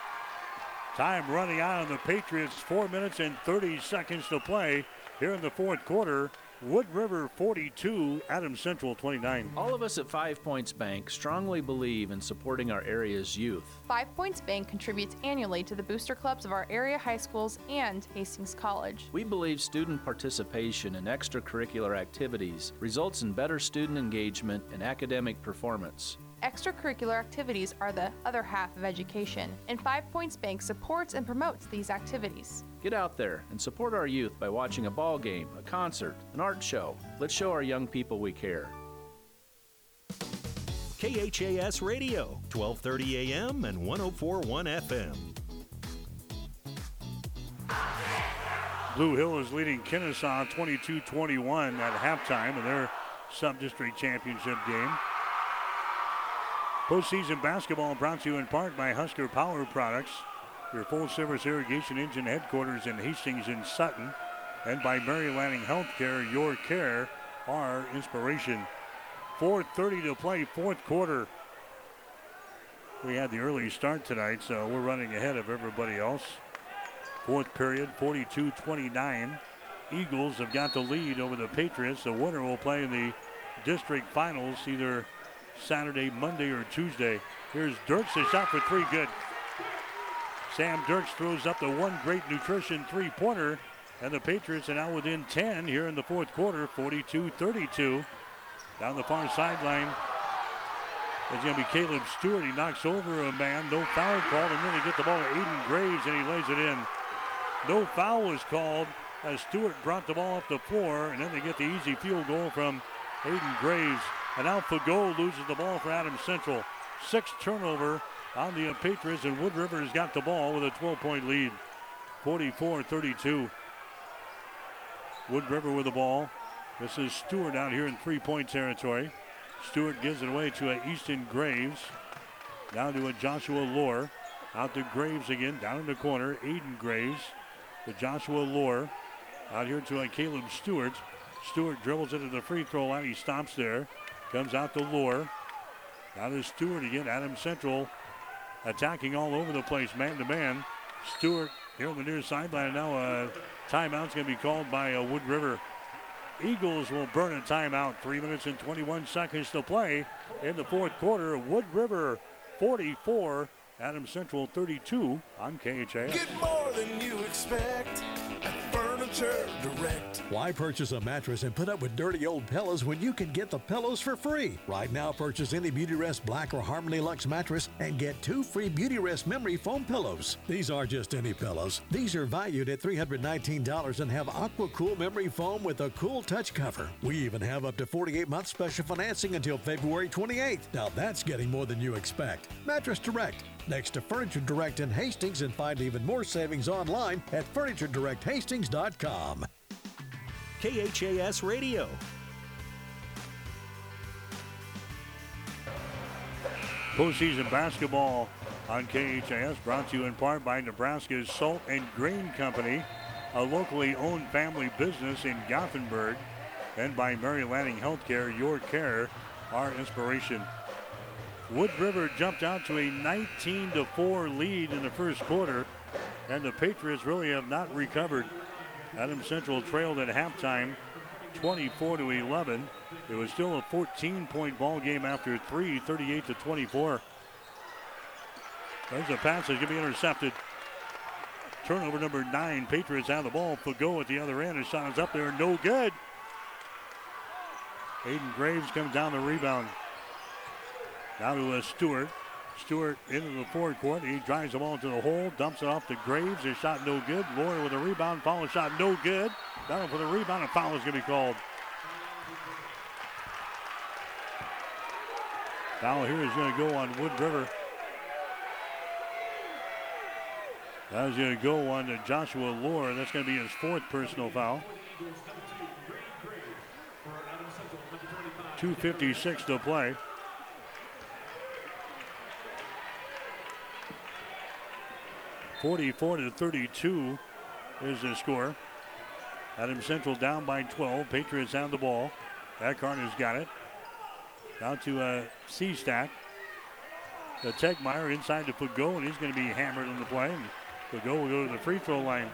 Time running out on the Patriots. Four minutes and 30 seconds to play here in the fourth quarter. Wood River 42, Adams Central 29. All of us at Five Points Bank strongly believe in supporting our area's youth. Five Points Bank contributes annually to the booster clubs of our area high schools and Hastings College. We believe student participation in extracurricular activities results in better student engagement and academic performance. Extracurricular activities are the other half of education, and Five Points Bank supports and promotes these activities. Get out there and support our youth by watching a ball game, a concert, an art show. Let's show our young people we care. KHAS Radio, 1230 AM and 1041 FM. Blue Hill is leading Kenesaw 22-21 at halftime in their sub-district championship game. Postseason basketball brought to you in part by Husker Power Products, your full-service irrigation engine headquarters in Hastings and Sutton, and by Mary Lanning Healthcare, your care, our inspiration. 4.30 to play, fourth quarter. We had the early start tonight, so we're running ahead of everybody else. Fourth period, 42 29. Eagles have got the lead over the Patriots. The winner will play in the district finals either Saturday, Monday, or Tuesday. Here's Dirks, a shot for three, good. Sam Dirks throws up the one great nutrition three pointer, and the Patriots are now within 10 here in the fourth quarter, 42 32. Down the far sideline it's going to be Caleb Stewart. He knocks over a man, no foul called, and then they get the ball to Aiden Graves, and he lays it in. No foul was called as Stewart brought the ball up the floor, and then they get the easy field goal from Aiden Graves. And now Fago loses the ball for Adams Central. Sixth turnover on the Patriots, and Wood River has got the ball with a 12-point lead, 44-32. Wood River with the ball. This is Stewart out here in three-point territory. Stewart gives it away to a Easton Graves. Down to a Joshua Lohr. Out to Graves again, down in the corner. Aiden Graves to Joshua Lohr. Out here to a Caleb Stewart. Stewart dribbles into the free throw line. He stops there. Comes out to Lohr. Now to Stewart again. Adam Central attacking all over the place, man to man. Stewart here on the near sideline. Now a timeout's going to be called by uh, Wood River. Eagles will burn a timeout. Three minutes and 21 seconds to play in the fourth quarter. Wood River 44, Adam Central 32 on KHAS. Get more than you expect Furniture Direct. Why purchase a mattress and put up with dirty old pillows when you can get the pillows for free? Right now, purchase any Beautyrest Black or Harmony Lux mattress and get two free Beautyrest memory foam pillows. These are just any pillows. These are valued at $319 and have Aqua Cool memory foam with a cool touch cover. We even have up to 48 month special financing until February 28th. Now that's getting more than you expect. Mattress Direct. Next to Furniture Direct in Hastings and find even more savings online at FurnitureDirectHastings.com. KHAS Radio. Postseason basketball on KHAS brought to you in part by Nebraska's Salt and Grain Company, a locally owned family business in Gothenburg, and by Mary Lanning Healthcare, your care, our inspiration. Wood River jumped out to a 19 to 4 lead in the first quarter, and the Patriots really have not recovered. Adam Central trailed at halftime 24 to 11. It was still a 14 point ball game after three, 38 to 24. There's a pass that's going to be intercepted. Turnover number nine. Patriots have the ball. Fago at the other end. His shot up there. No good. Aiden Graves comes down the rebound. Now to a Stewart. Stewart into the forward court. He drives the ball to the hole, dumps it off to Graves. His shot no good. Lohr with a rebound. Follow shot no good. Down for the rebound. A foul is going to be called. Foul here is going to go on Wood River. That's going to go on to Joshua Lohr. That's going to be his fourth personal foul. 2.56 to play. Forty-four to thirty-two is the score. Adam Central down by 12. Patriots have the ball. Eckhart has got it. Down to uh, Seastack. The Tegmeyer inside to Fago, and he's going to be hammered in the play. And will go to the free throw line.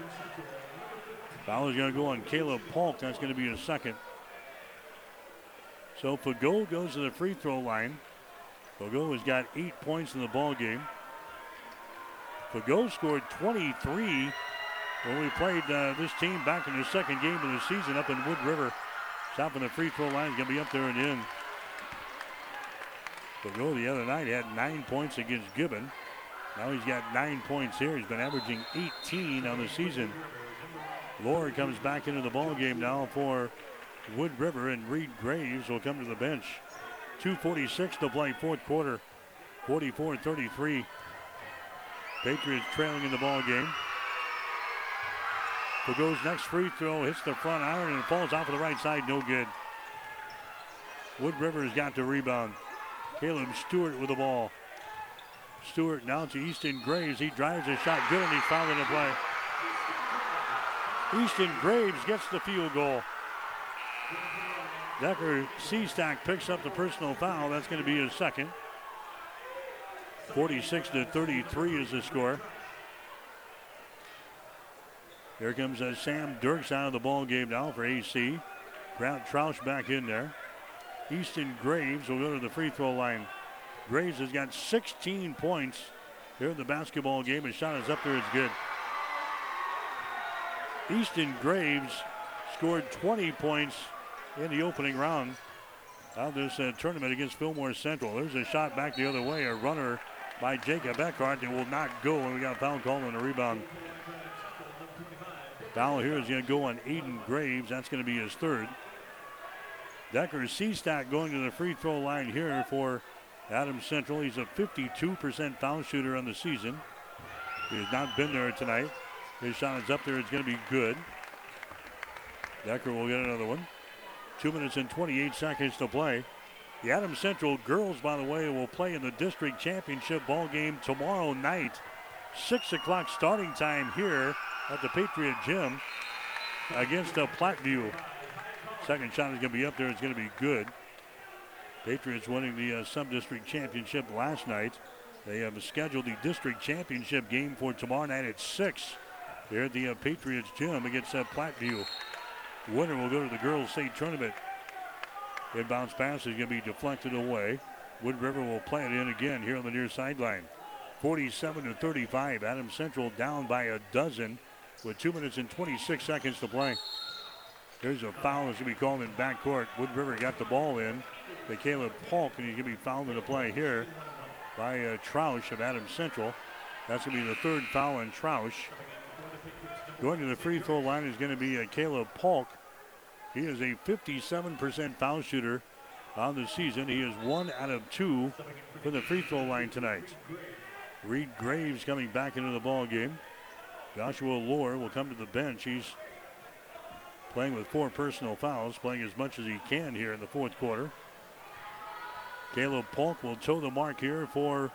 Foul is going to go on Caleb Polk. That's going to be a second. So Fago goes to the free throw line. Fago has got eight points in the ball game. Fago scored 23 when we played uh, this team back in the second game of the season up in Wood River. Stopping the free throw line is going to be up there and in. Fago the other night had nine points against Gibbon. Now he's got nine points here. He's been averaging 18 on the season. Lohr comes back into the ball game now for Wood River, and Reed Graves will come to the bench. 2.46 to play fourth quarter. 44-33. Patriots trailing in the ball game. Who goes next free throw hits the front iron and falls off of the right side. No good. Wood River has got the rebound. Caleb Stewart with the ball. Stewart now to Easton Graves. He drives a shot good and he's fouled in the play. Easton Graves gets the field goal. Decker Seastack picks up the personal foul. That's going to be his second. 46 to 33 is the score. Here comes uh, Sam Dirks out of the ball game now for AC. Grant Troush back in there. Easton Graves will go to the free throw line. Graves has got 16 points here in the basketball game. His shot is up there. It's good. Easton Graves scored 20 points in the opening round of this uh, tournament against Fillmore Central. There's a shot back the other way. A runner by Jacob Eckhart. It will not go, and we got a foul call on a rebound. Foul here is going to go on Aiden Graves. That's going to be his third. Decker Seastack going to the free throw line here for Adams Central. He's a 52% foul shooter on the season. He has not been there tonight. His shot is up there. It's going to be good. Decker will get another one. Two minutes and 28 seconds to play. The Adams Central girls, by the way, will play in the district championship ball game tomorrow night. Six o'clock starting time here at the Patriot Gym against the Platteview. Second shot is going to be up there. It's going to be good. Patriots winning the uh, sub-district championship last night. They have scheduled the district championship game for tomorrow night at 6 here at the uh, Patriots Gym against uh, Platteview. Winner will go to the girls' state tournament. Inbounds pass is going to be deflected away. Wood River will play it in again here on the near sideline. 47 to 35. Adams Central down by a dozen with two minutes and 26 seconds to play. There's a foul that's going to be called in backcourt. Wood River got the ball in to Caleb Polk, and he's going to be fouled in the play here by uh, Troush of Adams Central. That's going to be the third foul on Troush. Going to the free throw line is going to be uh, Caleb Polk. He is a 57% foul shooter on the season. He is one out of two for the free throw line tonight. Reed Graves coming back into the ball game. Joshua Lohr will come to the bench. He's playing with four personal fouls, playing as much as he can here in the fourth quarter. Caleb Polk will toe the mark here for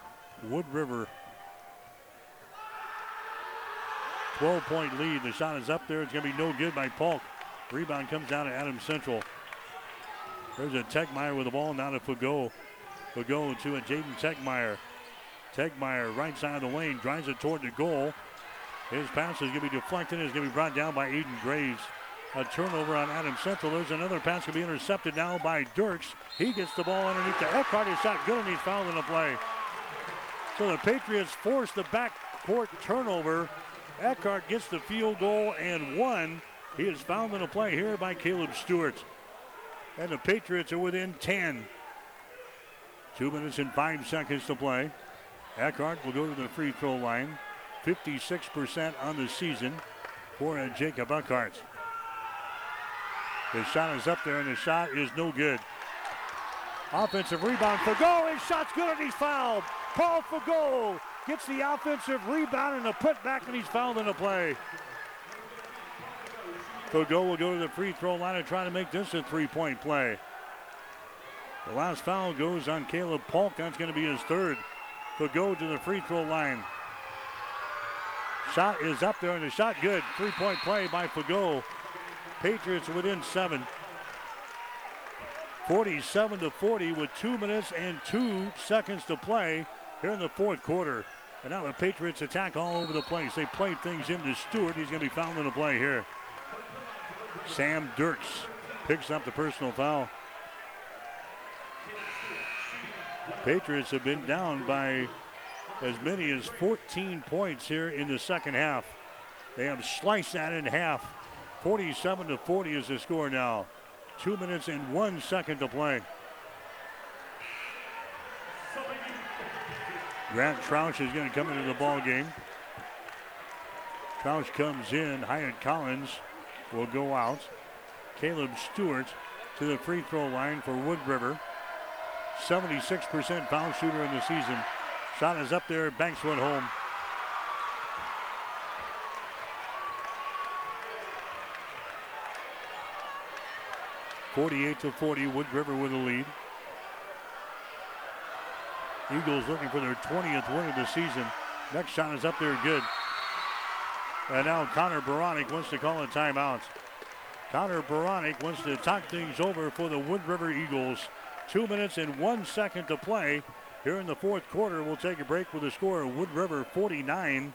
Wood River. 12 point lead. The shot is up there. It's going to be no good by Polk. Rebound comes down to Adam Central. There's a Tegmeyer with the ball now to Fago. Fago to a Jaden Tegmeyer. Tegmeyer, right side of the lane, drives it toward the goal. His pass is going to be deflected. It's going to be brought down by Aiden Graves. A turnover on Adam Central. There's another pass to be intercepted now by Dirks. He gets the ball underneath the Eckhart. His shot good and he's fouled in the play. So the Patriots force the backcourt turnover. Eckhart gets the field goal and one. He is fouled in the play here by Caleb Stewart. And the Patriots are within 10. Two minutes and five seconds to play. Eckhart will go to the free throw line. 56% on the season for uh, Jacob Eckhart. His shot is up there, and the shot is no good. Offensive rebound for goal. His shot's good, and he's fouled. Paul Fago gets the offensive rebound and a putback, and he's fouled in the play. Fago will go to the free throw line and try to make this a three-point play. The last foul goes on Caleb Polk. That's going to be his third. Fago to the free throw line. Shot is up there and the shot good. Three-point play by Fago. Patriots within seven. 47 to 40 with two minutes and two seconds to play here in the fourth quarter. And now the Patriots attack all over the place. They played things into Stewart. He's going to be fouled in the play here. Sam Dirks picks up the personal foul. Patriots have been down by as many as 14 points here in the second half. They have sliced that in half. 47 to 40 is the score now. Two minutes and one second to play. Grant Troush is going to come into the ball game. Troush comes in. Hyatt Collins will go out. Caleb Stewart to the free throw line for Wood River. 76% foul shooter in the season. Shot is up there. Banks went home. Forty-eight to forty. Wood River with the lead. Eagles looking for their 20th win of the season. Next shot is up there, good. And now Connor Baronic wants to call a timeout. Connor Baronic wants to talk things over for the Wood River Eagles. Two minutes and one second to play here in the fourth quarter. We'll take a break with the score Wood River 49,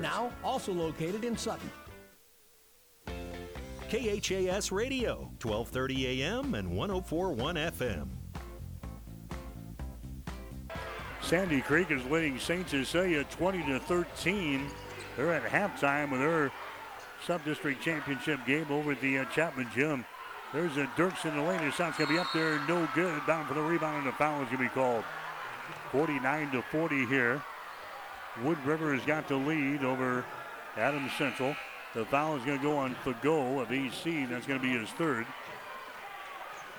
Now, also located in Sutton. KHAS Radio, 1230 AM and 1041 FM. Sandy Creek is leading St. Cecilia 20 to 13. They're at halftime with their sub-district championship game over at the uh, Chapman Gym. There's a Dirks in the lane. His shot's going to be up there, no good. Bound for the rebound, and the foul is going to be called. 49 to 40 here. Wood River has got the lead over Adams Central. The foul is going to go on Fago of EC. That's going to be his third.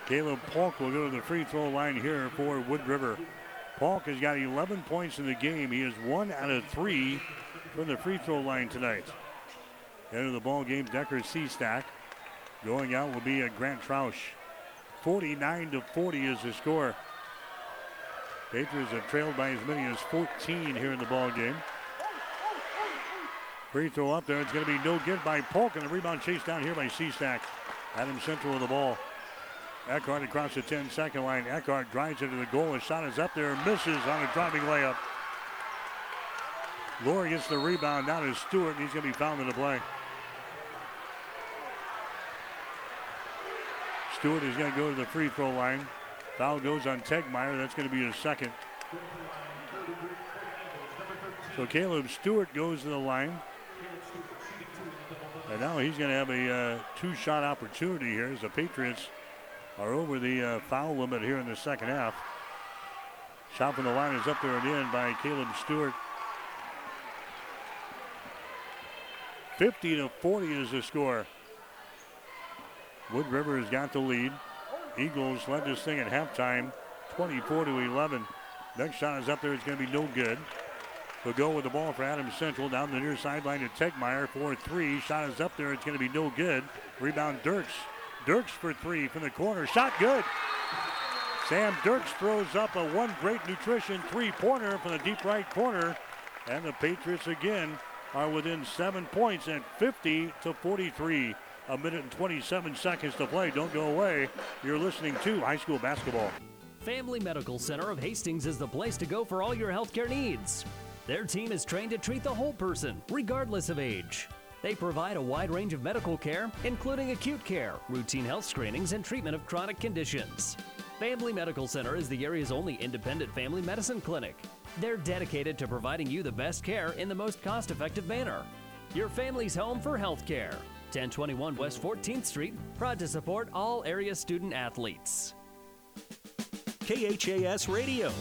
Caleb Polk will go to the free throw line here for Wood River. Polk has got 11 points in the game. He is one out of three from the free throw line tonight. End of the ball game, Decker Seastack. Going out will be a Grant Troush. 49 to 40 is the score. Patriots have trailed by as many as 14 here in the ball game. Free throw up there. It's going to be no good by Polk, and the rebound chased down here by Seastack. Adam Central with the ball. Eckhart across the 10 second line. Eckhart drives into the goal. His shot is up there, and misses on a driving layup. Lohr gets the rebound down to Stewart, and he's going to be fouled in the play. Stewart is going to go to the free throw line. Foul goes on Tegmeyer. That's going to be his second. So Caleb Stewart goes to the line. And now he's going to have a uh, two shot opportunity here as the Patriots are over the uh, foul limit here in the second half. Shot from the line is up there and in by Caleb Stewart. 50 to 40 is the score. Wood River has got the lead. Eagles led this thing at halftime 24 to 11. Next shot is up there. It's going to be no good. We'll go with the ball for Adams Central down the near sideline to Tegmeyer for three. Shot is up there. It's going to be no good. Rebound Dirks. Dirks for three from the corner. Shot good. Sam Dirks throws up a one great nutrition three pointer from the deep right corner. And the Patriots again are within seven points at 50 to 43. A minute and 27 seconds to play. Don't go away. You're listening to high school basketball. Family Medical Center of Hastings is the place to go for all your healthcare needs. Their team is trained to treat the whole person, regardless of age. They provide a wide range of medical care, including acute care, routine health screenings, and treatment of chronic conditions. Family Medical Center is the area's only independent family medicine clinic. They're dedicated to providing you the best care in the most cost effective manner. Your family's home for health care. 1021 West 14th Street, proud to support all area student athletes. KHAS Radio.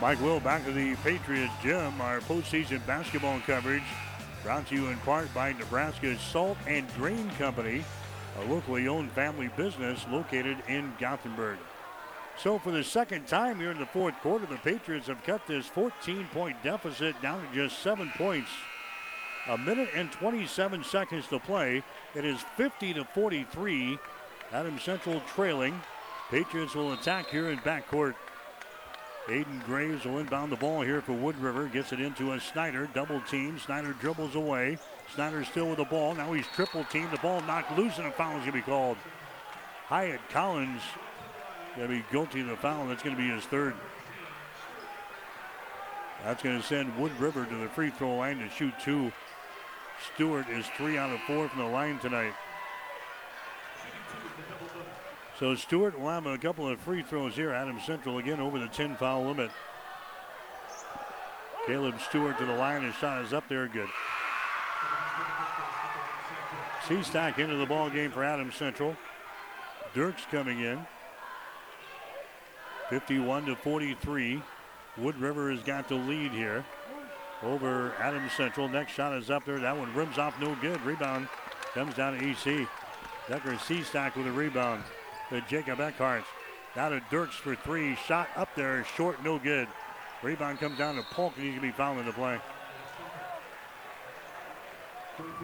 Mike Will back to the Patriots Gym. Our postseason basketball coverage brought to you in part by Nebraska's Salt and Grain Company, a locally owned family business located in Gothenburg. So, for the second time here in the fourth quarter, the Patriots have cut this 14 point deficit down to just seven points. A minute and 27 seconds to play. It is 50 to 43. Adam Central trailing. Patriots will attack here in backcourt. Aiden Graves will inbound the ball here for Wood River. Gets it into a Snyder. Double team. Snyder dribbles away. Snyder still with the ball. Now he's triple teamed. The ball knocked loose and a foul is going to be called. Hyatt Collins going to be guilty of the foul. That's going to be his third. That's going to send Wood River to the free throw line to shoot two. Stewart is three out of four from the line tonight. So Stewart will have a couple of free throws here. Adam Central again over the 10 foul limit. Caleb Stewart to the line. His shot is up there. Good. Seastack into the ball game for Adam Central. Dirks coming in. 51 to 43. Wood River has got the lead here over Adams Central. Next shot is up there. That one rims off no good. Rebound comes down to EC. Decker Seastack with a rebound to Jacob Eckhart. Now to Dirks for three. Shot up there, short, no good. Rebound comes down to Polk, and he's going to be fouling the play.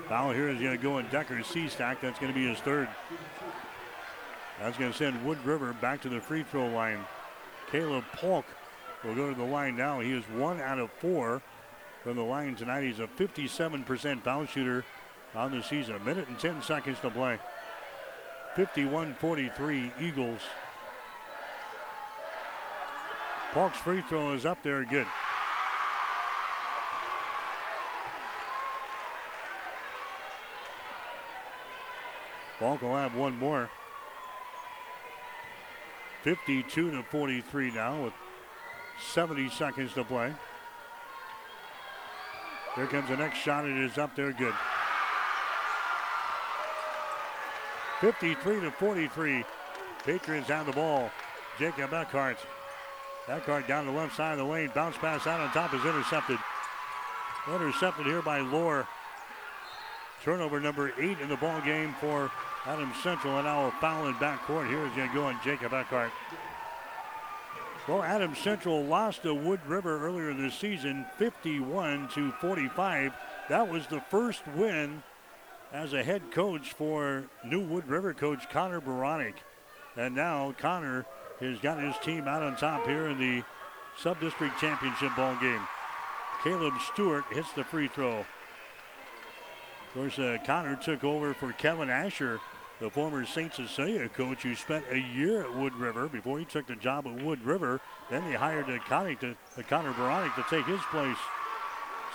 Foul here is going to go in Decker's Seastack. That's going to be his third. That's going to send Wood River back to the free throw line. Caleb Polk will go to the line now. He is one out of four from the line tonight. He's a 57% foul shooter on the season. A minute and 10 seconds to play. 51-43 Eagles. Polk's free throw is up there, good. Polk will have one more. 52 to 43 now with 70 seconds to play. Here comes the next shot. It is up there, good. 53 to 43. Patriots have the ball. Jacob Eckhart. Eckhart down the left side of the lane. Bounce pass out on top is intercepted. Intercepted here by Lohr. Turnover number eight in the ball game for Adams Central, and now a foul in backcourt. Here is going to go on Jacob Eckhart. Well, Adams Central lost to Wood River earlier this season, 51 to 45. That was the first win as a head coach for new Wood River coach Connor Baronic. And now Connor has got his team out on top here in the sub-district championship ball game. Caleb Stewart hits the free throw. Of course, uh, Connor took over for Kevin Asher the former St. Cecilia coach who spent a year at Wood River before he took the job at Wood River. Then they hired a Connie to, Connor Baronic to take his place.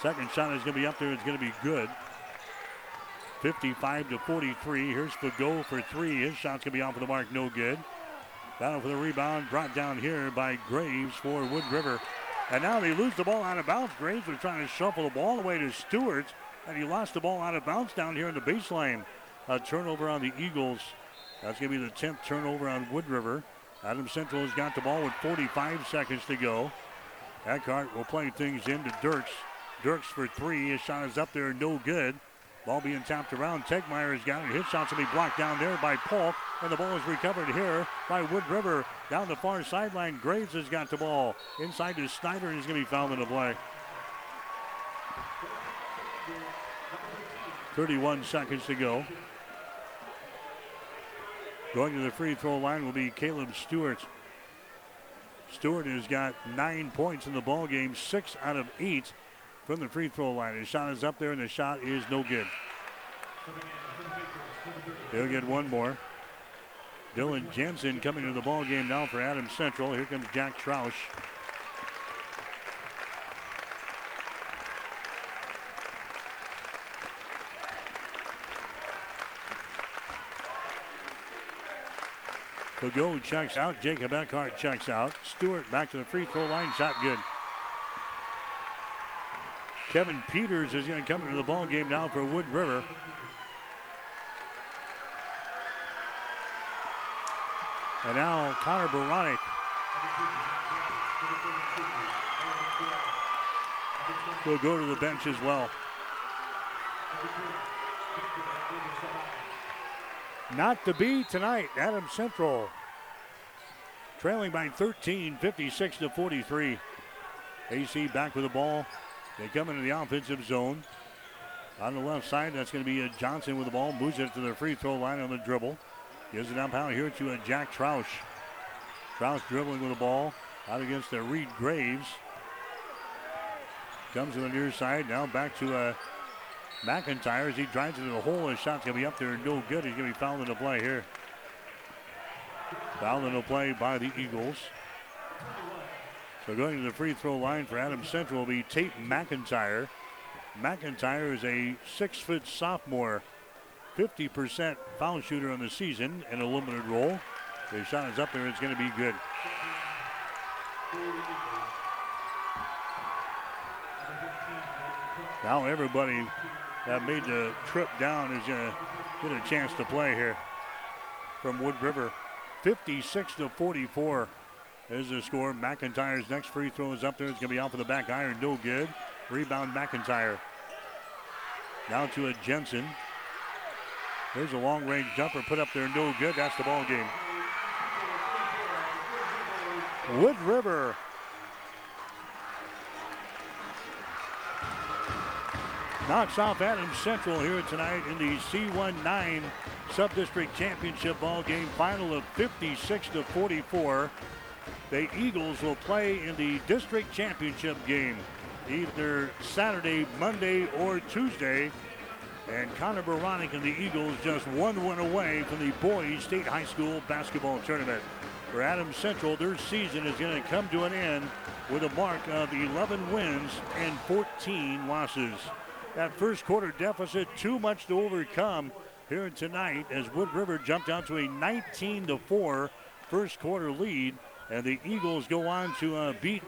Second shot is going to be up there. It's going to be good. 55 to 43. Here's Fago for three. His shot's going to be off of the mark. No good. Battle for the rebound brought down here by Graves for Wood River. And now they lose the ball out of bounds. Graves was trying to shuffle the ball away to Stewart, and he lost the ball out of bounds down here in the baseline. A turnover on the Eagles. That's going to be the 10th turnover on Wood River. Adam Central has got the ball with 45 seconds to go. Eckhart will play things into Dirks. Dirks for three. His shot is up there, no good. Ball being tapped around. Tegmeyer has got it. His shot's going to be blocked down there by Polk. And the ball is recovered here by Wood River. Down the far sideline, Graves has got the ball. Inside to Snyder, and he's going to be fouled in the play. 31 seconds to go. Going to the free throw line will be Caleb Stewart. Stewart has got nine points in the ball game, six out of eight from the free throw line. His shot is up there, and the shot is no good. He'll get one more. Dylan Jensen coming to the ball game now for Adams Central. Here comes Jack Troush. Fago checks out. Jacob Eckhart checks out. Stewart back to the free throw line. Shot good. Kevin Peters is going to come into the ball game now for Wood River. And now Connor Baronic. will go to the bench as well. Not to be tonight, Adams Central. Trailing by 13, 56 to 43. AC back with the ball. They come into the offensive zone. On the left side, that's going to be Johnson with the ball. Moves it to the free throw line on the dribble. Gives it up out here to a Jack Troush. Troush dribbling with the ball. Out against the Reed Graves. Comes to the near side. Now back to uh, McIntyre as he drives into the hole. His shot's going to be up there no good. He's going to be fouled in the play here. Fouled in the play by the Eagles. So going to the free throw line for Adam Central will be Tate McIntyre. McIntyre is a six foot sophomore, 50% foul shooter on the season in a limited role. His shot is up there. It's going to be good. Now everybody that made the trip down is going to get a chance to play here from Wood River. 56 to 44 is the score. McIntyre's next free throw is up there. It's going to be off of the back iron. No good. Rebound McIntyre. Now to a Jensen. There's a long range jumper put up there. No good. That's the ball game. Wood River knocks off Adams Central here tonight in the C19 Sub-District Championship ball game final of 56 to 44. The Eagles will play in the district championship game either Saturday, Monday, or Tuesday. And Connor Baronic and the Eagles just one win away from the boys state high school basketball tournament. For Adams Central, their season is going to come to an end with a mark of 11 wins and 14 losses. That first quarter deficit too much to overcome here tonight as Wood River jumped out to a 19 to 4 first quarter lead and the Eagles go on to uh, beat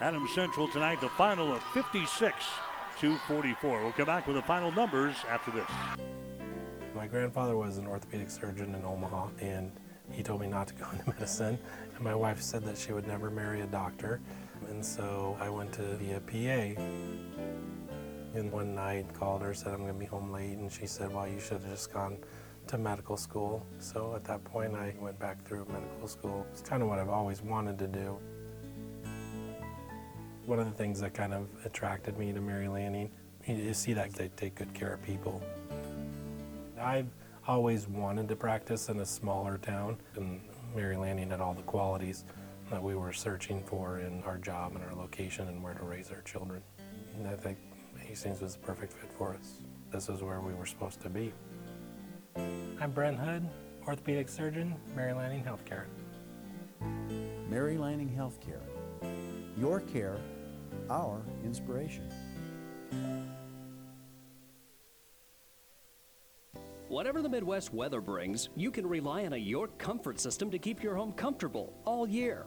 Adam Central tonight, the final of 56 to 44. We'll come back with the final numbers after this. My grandfather was an orthopedic surgeon in Omaha, and he told me not to go *laughs* into medicine. And my wife said that she would never marry a doctor. And so I went to be a PA. And one night called her, said I'm going to be home late, and she said, well, you should have just gone to medical school. So at that point, I went back through medical school. It's kind of what I've always wanted to do. One of the things that kind of attracted me to Mary Lanning is see that they take good care of people. I've always wanted to practice in a smaller town, and Mary Lanning had all the qualities that we were searching for in our job and our location and where to raise our children. And I think Hastings was the perfect fit for us. This is where we were supposed to be. I'm Brent Hood, orthopedic surgeon, Mary Lanning Healthcare. Mary Lanning Healthcare. Your care, our inspiration. Whatever the Midwest weather brings, you can rely on a York comfort system to keep your home comfortable all year.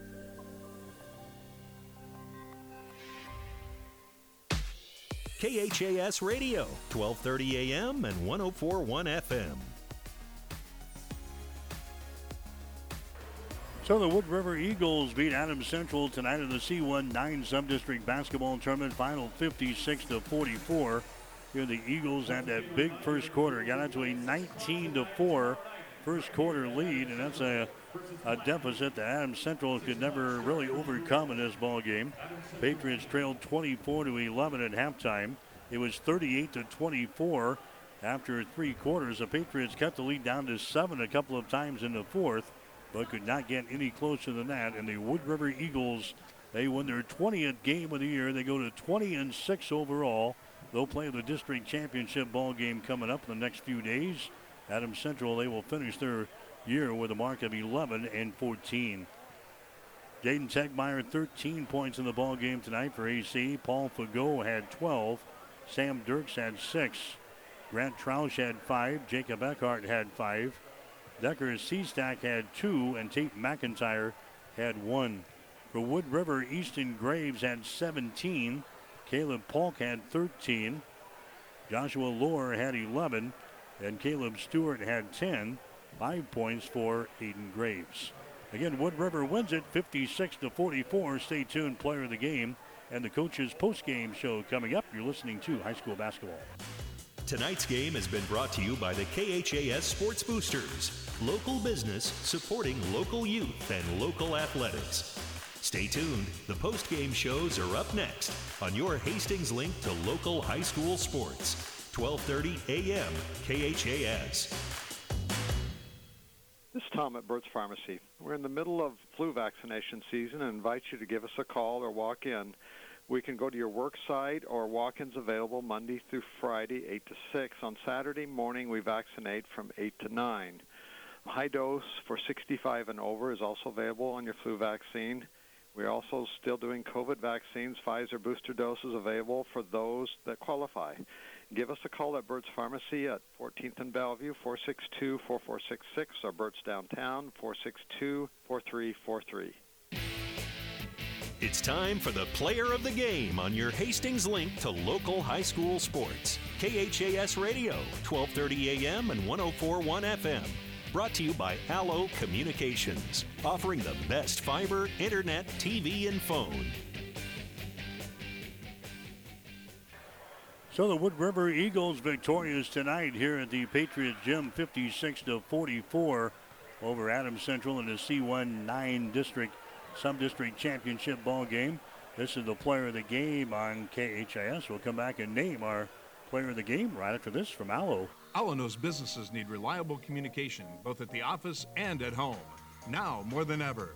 KHAS Radio, 1230 AM and 1041 FM. So the Wood River Eagles beat Adams Central tonight in the C1 9 Sub-District Basketball Tournament Final 56 to 44. Here the Eagles had that big first quarter, got out to a 19 to 4 first quarter lead, and that's a, a deficit that Adams Central could never really overcome in this ball game. Patriots trailed 24 to 11 at halftime. It was 38 to 24 after three quarters. The Patriots cut the lead down to seven a couple of times in the fourth, but could not get any closer than that. And the Wood River Eagles, they win their 20th game of the year. They go to 20 and six overall. They'll play the district championship ball game coming up in the next few days. Adams Central, they will finish their year with a mark of 11 and 14. Jaden Tegmeyer, 13 points in the ball game tonight for AC. Paul Fago had 12. Sam Dirks had six. Grant Troush had five. Jacob Eckhart had five. Decker Seastack had two, and Tate McIntyre had one. For Wood River, Easton Graves had 17. Caleb Polk had 13. Joshua Lohr had 11. And Caleb Stewart had 10. Five points for Aiden Graves. Again, Wood River wins it 56 to 44. Stay tuned, player of the game, and the coach's post-game show coming up. You're listening to high school basketball. Tonight's game has been brought to you by the KHAS Sports Boosters, local business supporting local youth and local athletics. Stay tuned. The post-game shows are up next on your Hastings link to local high school sports. 12:30 a.m. KHAS. This is Tom at Burt's Pharmacy. We're in the middle of flu vaccination season and invite you to give us a call or walk in. We can go to your work site or walk-ins available Monday through Friday, 8 to 6. On Saturday morning, we vaccinate from 8 to 9. High dose for 65 and over is also available on your flu vaccine. We're also still doing COVID vaccines, Pfizer booster doses available for those that qualify. Give us a call at Burt's Pharmacy at 14th and Bellevue, 462-4466, or Burt's Downtown, 462-4343. It's time for the player of the game on your Hastings link to local high school sports. KHAS Radio, 1230 AM and 1041 FM. Brought to you by Allo Communications, offering the best fiber, internet, TV, and phone. So the Wood River Eagles victorious tonight here at the Patriot Gym, 56 to 44 over Adams Central in the C1 9 district sub-district championship ball game. This is the player of the game on KHAS. We'll come back and name our player of the game right after this from Allo. Allo knows businesses need reliable communication both at the office and at home. Now more than ever.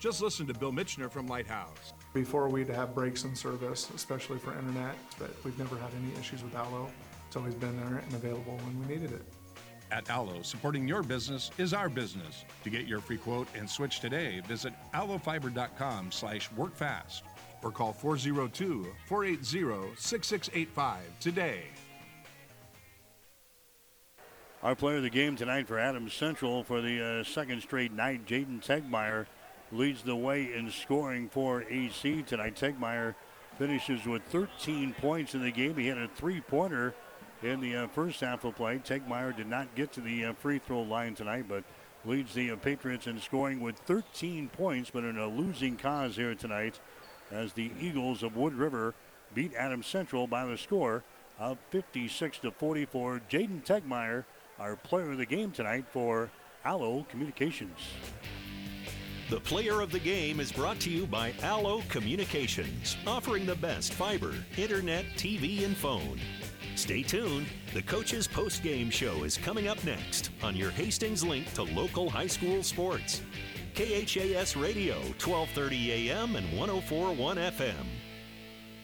Just listen to Bill Mitchner from Lighthouse. Before we'd have breaks in service, especially for internet, but we've never had any issues with Allo. It's always been there and available when we needed it. At Allo, supporting your business is our business. To get your free quote and switch today, visit allofiber.com slash workfast or call 402-480-6685 today. Our player of the game tonight for Adams Central for the uh, second straight night, Jaden Tegmeyer leads the way in scoring for AC tonight. Tegmeyer finishes with 13 points in the game. He had a three-pointer in the uh, first half of play. Tegmeyer did not get to the uh, free throw line tonight, but leads the uh, Patriots in scoring with 13 points, but in a losing cause here tonight as the Eagles of Wood River beat Adams Central by the score of 56 to 44. Jaden Tegmeyer, our player of the game tonight for Allo Communications. The player of the game is brought to you by Allo Communications, offering the best fiber, internet, TV, and phone. Stay tuned. The coach's post-game show is coming up next on your Hastings link to local high school sports. KHAS Radio, 1230 AM and 1041 FM.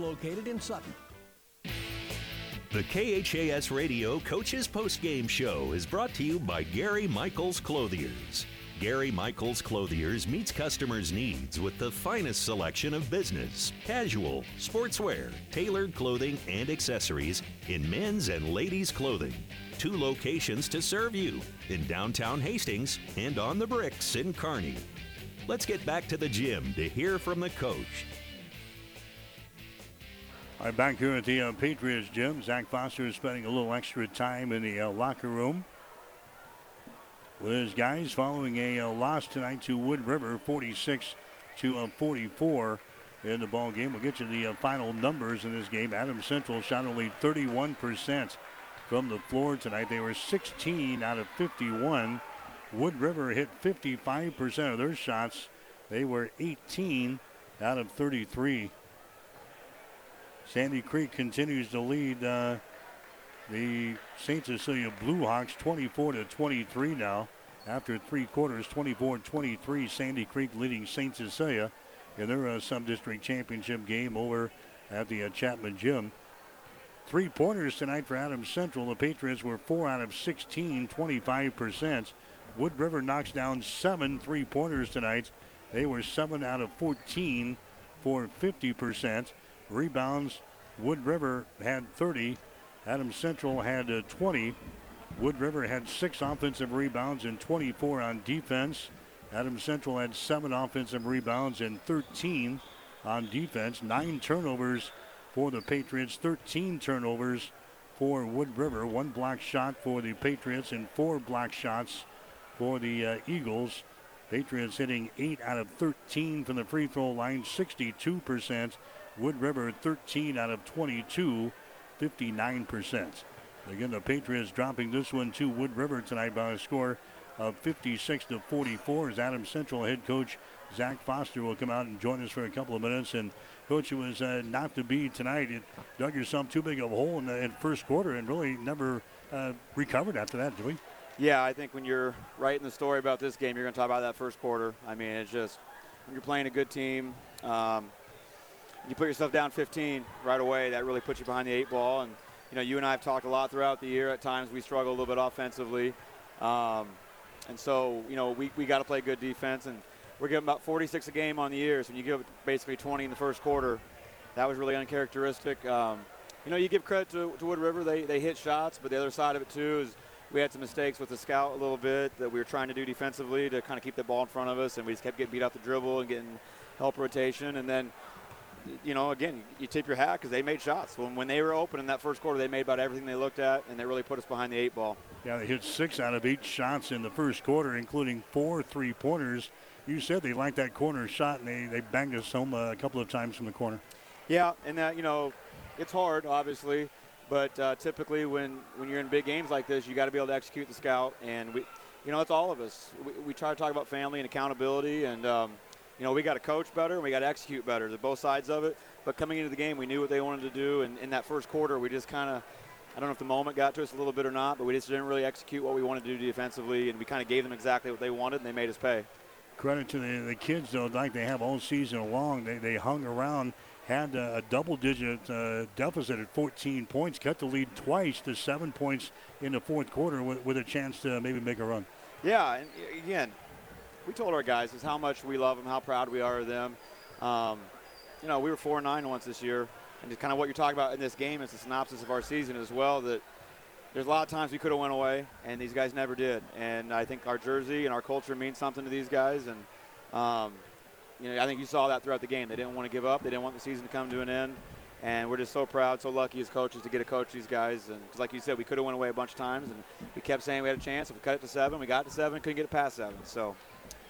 located in Sutton. The KHAS Radio Coaches Postgame Show is brought to you by Gary Michaels Clothiers. Gary Michaels Clothiers meets customers' needs with the finest selection of business, casual, sportswear, tailored clothing, and accessories in men's and ladies' clothing. Two locations to serve you in downtown Hastings and on the bricks in Kearney. Let's get back to the gym to hear from the coach. All right, back here at the uh, Patriots gym. Zach Foster is spending a little extra time in the uh, locker room with his guys following a uh, loss tonight to Wood River, 46 to uh, 44 in the ball game. We'll get you the uh, final numbers in this game. Adam Central shot only 31% from the floor tonight. They were 16 out of 51. Wood River hit 55% of their shots. They were 18 out of 33. Sandy Creek continues to lead uh, the St. Cecilia Blue Hawks 24 to 23 now. After three quarters, 24 23, Sandy Creek leading St. Cecilia in their uh, sub-district championship game over at the uh, Chapman Gym. Three pointers tonight for Adams Central. The Patriots were four out of 16, 25%. Wood River knocks down seven three pointers tonight. They were seven out of 14 for 50%. Rebounds, Wood River had 30. Adams Central had uh, 20. Wood River had six offensive rebounds and 24 on defense. Adams Central had seven offensive rebounds and 13 on defense. Nine turnovers for the Patriots, 13 turnovers for Wood River. One block shot for the Patriots and four block shots for the uh, Eagles. Patriots hitting 8 out of 13 from the free throw line, 62%. Wood River 13 out of 22, 59%. Again, the Patriots dropping this one to Wood River tonight by a score of 56 to 44 as Adam Central head coach Zach Foster will come out and join us for a couple of minutes. And coach, it was uh, not to be tonight. It dug yourself too big of a hole in the in first quarter and really never uh, recovered after that, did we? Yeah, I think when you're writing the story about this game, you're going to talk about that first quarter. I mean, it's just when you're playing a good team, um, you put yourself down 15 right away. That really puts you behind the eight ball. And you know, you and I have talked a lot throughout the year. At times, we struggle a little bit offensively, um, and so you know, we we got to play good defense. And we're giving about 46 a game on the year. So when you give basically 20 in the first quarter, that was really uncharacteristic. Um, you know, you give credit to, to Wood River. They they hit shots, but the other side of it too is we had some mistakes with the scout a little bit that we were trying to do defensively to kind of keep the ball in front of us, and we just kept getting beat off the dribble and getting help rotation. And then, you know, again, you tip your hat because they made shots. When, when they were open in that first quarter, they made about everything they looked at, and they really put us behind the eight ball. Yeah, they hit six out of eight shots in the first quarter, including four three pointers. You said they liked that corner shot, and they, they banged us home a couple of times from the corner. Yeah, and that, you know, it's hard, obviously. But uh, typically, when, when you're in big games like this, you got to be able to execute the scout. And we, you know, it's all of us. We, we try to talk about family and accountability, and um, you know, we got to coach better and we got to execute better. There's both sides of it. But coming into the game, we knew what they wanted to do, and in that first quarter, we just kind of. I don't know if the moment got to us a little bit or not, but we just didn't really execute what we wanted to do defensively, and we kind of gave them exactly what they wanted, and they made us pay. Credit to the, the kids, though, like they have all season long. They, they hung around had a double digit uh, deficit at 14 points, cut the lead twice to seven points in the fourth quarter with, with a chance to maybe make a run. Yeah, and again, we told our guys is how much we love them, how proud we are of them. Um, you know, we were 4 9 once this year, and kind of what you're talking about in this game is a synopsis of our season as well. That there's a lot of times we could have went away, and these guys never did. And I think our jersey and our culture means something to these guys, and um, you know, I think you saw that throughout the game. They didn't want to give up. They didn't want the season to come to an end. And we're just so proud, so lucky as coaches to get to coach these guys. And like you said, we could have went away a bunch of times, and we kept saying we had a chance. If we cut it to seven, we got to seven, couldn't get it past seven. So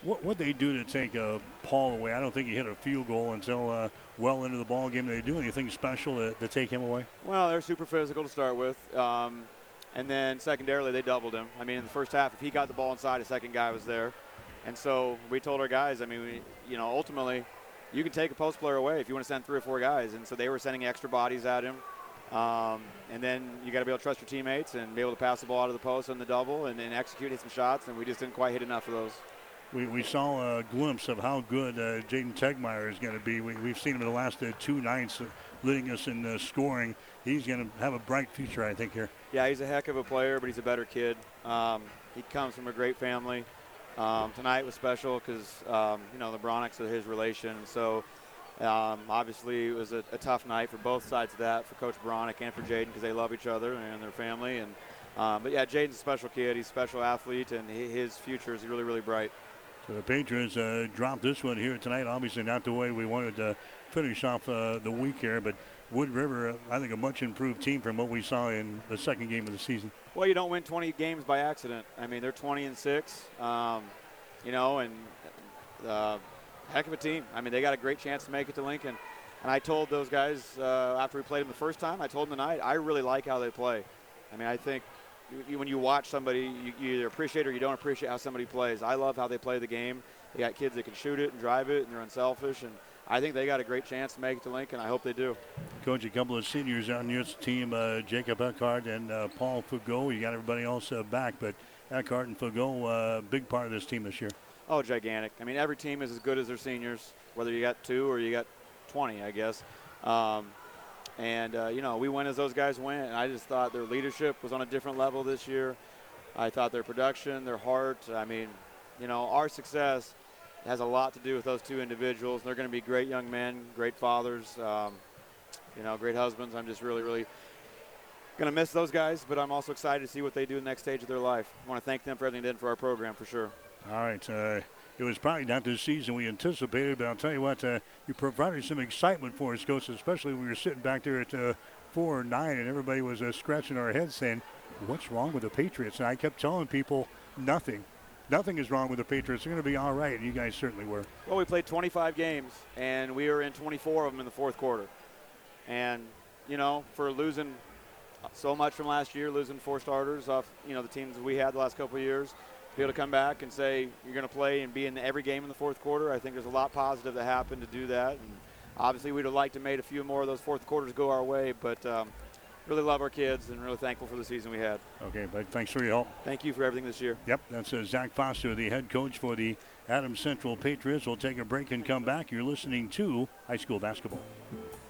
what what they do to take uh, Paul away? I don't think he hit a field goal until uh, well into the ball game. They do anything special to, to, take him away? Well, they're super physical to start with, um, and then secondarily they doubled him. I mean, in the first half, if he got the ball inside, a second guy was there, and so we told our guys. I mean, we, you know, ultimately, you can take a post player away if you want to send three or four guys, and so they were sending extra bodies at him. Um, and then you got to be able to trust your teammates and be able to pass the ball out of the post on the double and then execute, hit some shots, and we just didn't quite hit enough of those we, we saw a glimpse of how good uh, Jaden Tegmeyer is going to be. We, have seen him in the last uh, two nights uh, leading us in uh, scoring. He's going to have a bright future, I think, here. Yeah, he's a heck of a player, but he's a better kid. Um, he comes from a great family. Um, tonight was special because, um, you know, the Bronics are his relation. So um, obviously it was a, a, tough night for both sides of that, for Coach Bronick and for Jaden because they love each other and their family. And um, But, yeah, Jaden's a special kid. He's a special athlete, and his future is really, really bright. So the Patriots uh, dropped this one here tonight. Obviously, not the way we wanted to finish off uh, the week here, but Wood River, I think, a much improved team from what we saw in the second game of the season. Well, you don't win 20 games by accident. I mean, they're 20 and six, um, you know, and uh, heck of a team. I mean, they got a great chance to make it to Lincoln. And I told those guys uh, after we played them the first time, I told them tonight, I really like how they play. I mean, I think you, when you watch somebody, you, you, either appreciate or you don't appreciate how somebody plays. I love how they play the game. They got kids that can shoot it and drive it, and they're unselfish. And I think they got a great chance to make it to Lincoln. I hope they do. Coach, a couple of seniors on your team, uh, Jacob Eckhart and uh, Paul Fago. You got everybody else uh, back, but Eckhart and Fago, uh, big part of this team this year. Oh, gigantic. I mean, every team is as good as their seniors, whether you got two or you got 20, I guess. Um, and, uh, you know, we went as those guys went. And I just thought their leadership was on a different level this year. I thought their production, their heart, I mean, you know, our success has a lot to do with those two individuals. They're going to be great young men, great fathers, um, you know, great husbands. I'm just really, really going to miss those guys, but I'm also excited to see what they do in the next stage of their life. I want to thank them for everything they did for our program for sure. All right. Uh, it was probably not the season we anticipated, but I'll tell you what, uh, you provided some excitement for us, Coach, especially when we were sitting back there at uh, 4 or 9 and everybody was uh, scratching our heads saying, What's wrong with the Patriots? And I kept telling people, Nothing. Nothing is wrong with the Patriots. They're going to be all right, and you guys certainly were. Well, we played 25 games, and we were in 24 of them in the fourth quarter. And, you know, for losing so much from last year, losing four starters off, you know, the teams we had the last couple of years – be able to come back and say you're going to play and be in every game in the fourth quarter. I think there's a lot positive that happened to do that. And obviously, we'd have liked to made a few more of those fourth quarters go our way, but um, really love our kids and really thankful for the season we had. Okay, but thanks for your help. Thank you for everything this year. Yep, that's uh, Zach Foster, the head coach for the Adams Central Patriots. We'll take a break and come back. You're listening to high school basketball.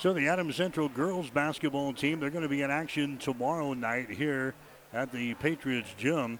So the Adams Central girls basketball team, they're going to be in action tomorrow night here at the Patriots gym.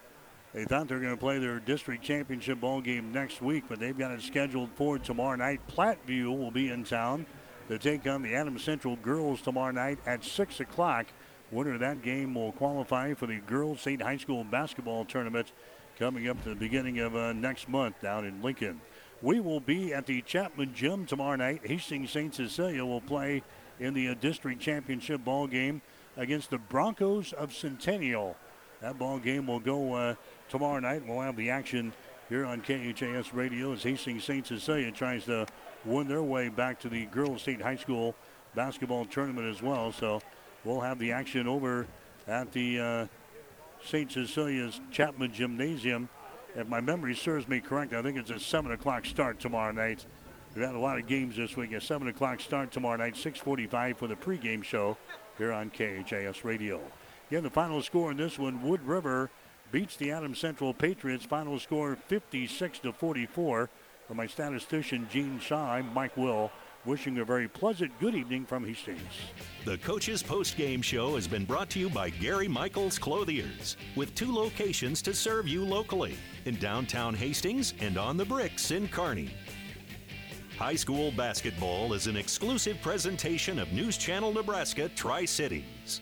They thought they were going to play their district championship ball game next week, but they've got it scheduled for tomorrow night. Platteview will be in town to take on the Adams Central girls tomorrow night at 6 o'clock. Winner of that game will qualify for the Girls State High School basketball tournament coming up to the beginning of uh, next month down in Lincoln. We will be at the Chapman Gym tomorrow night. Hastings St. Cecilia will play in the uh, district championship ball game against the Broncos of Centennial. That ball game will go uh, tomorrow night. We'll have the action here on KHAS Radio as Hastings St. Cecilia tries to win their way back to the Girls State High School basketball tournament as well. So we'll have the action over at the uh, St. Cecilia's Chapman Gymnasium if my memory serves me correct, I think it's a 7 o'clock start tomorrow night. We've had a lot of games this week. A 7 o'clock start tomorrow night, 645 for the pregame show here on KHAS Radio. Again, the final score in this one, Wood River beats the Adams Central Patriots. Final score 56 to 44. For my statistician, Gene Shaw, I'm Mike Will. Wishing a very pleasant good evening from Hastings. The Coach's Post Game Show has been brought to you by Gary Michaels Clothiers, with two locations to serve you locally in downtown Hastings and on the bricks in Kearney. High school basketball is an exclusive presentation of News Channel Nebraska Tri Cities.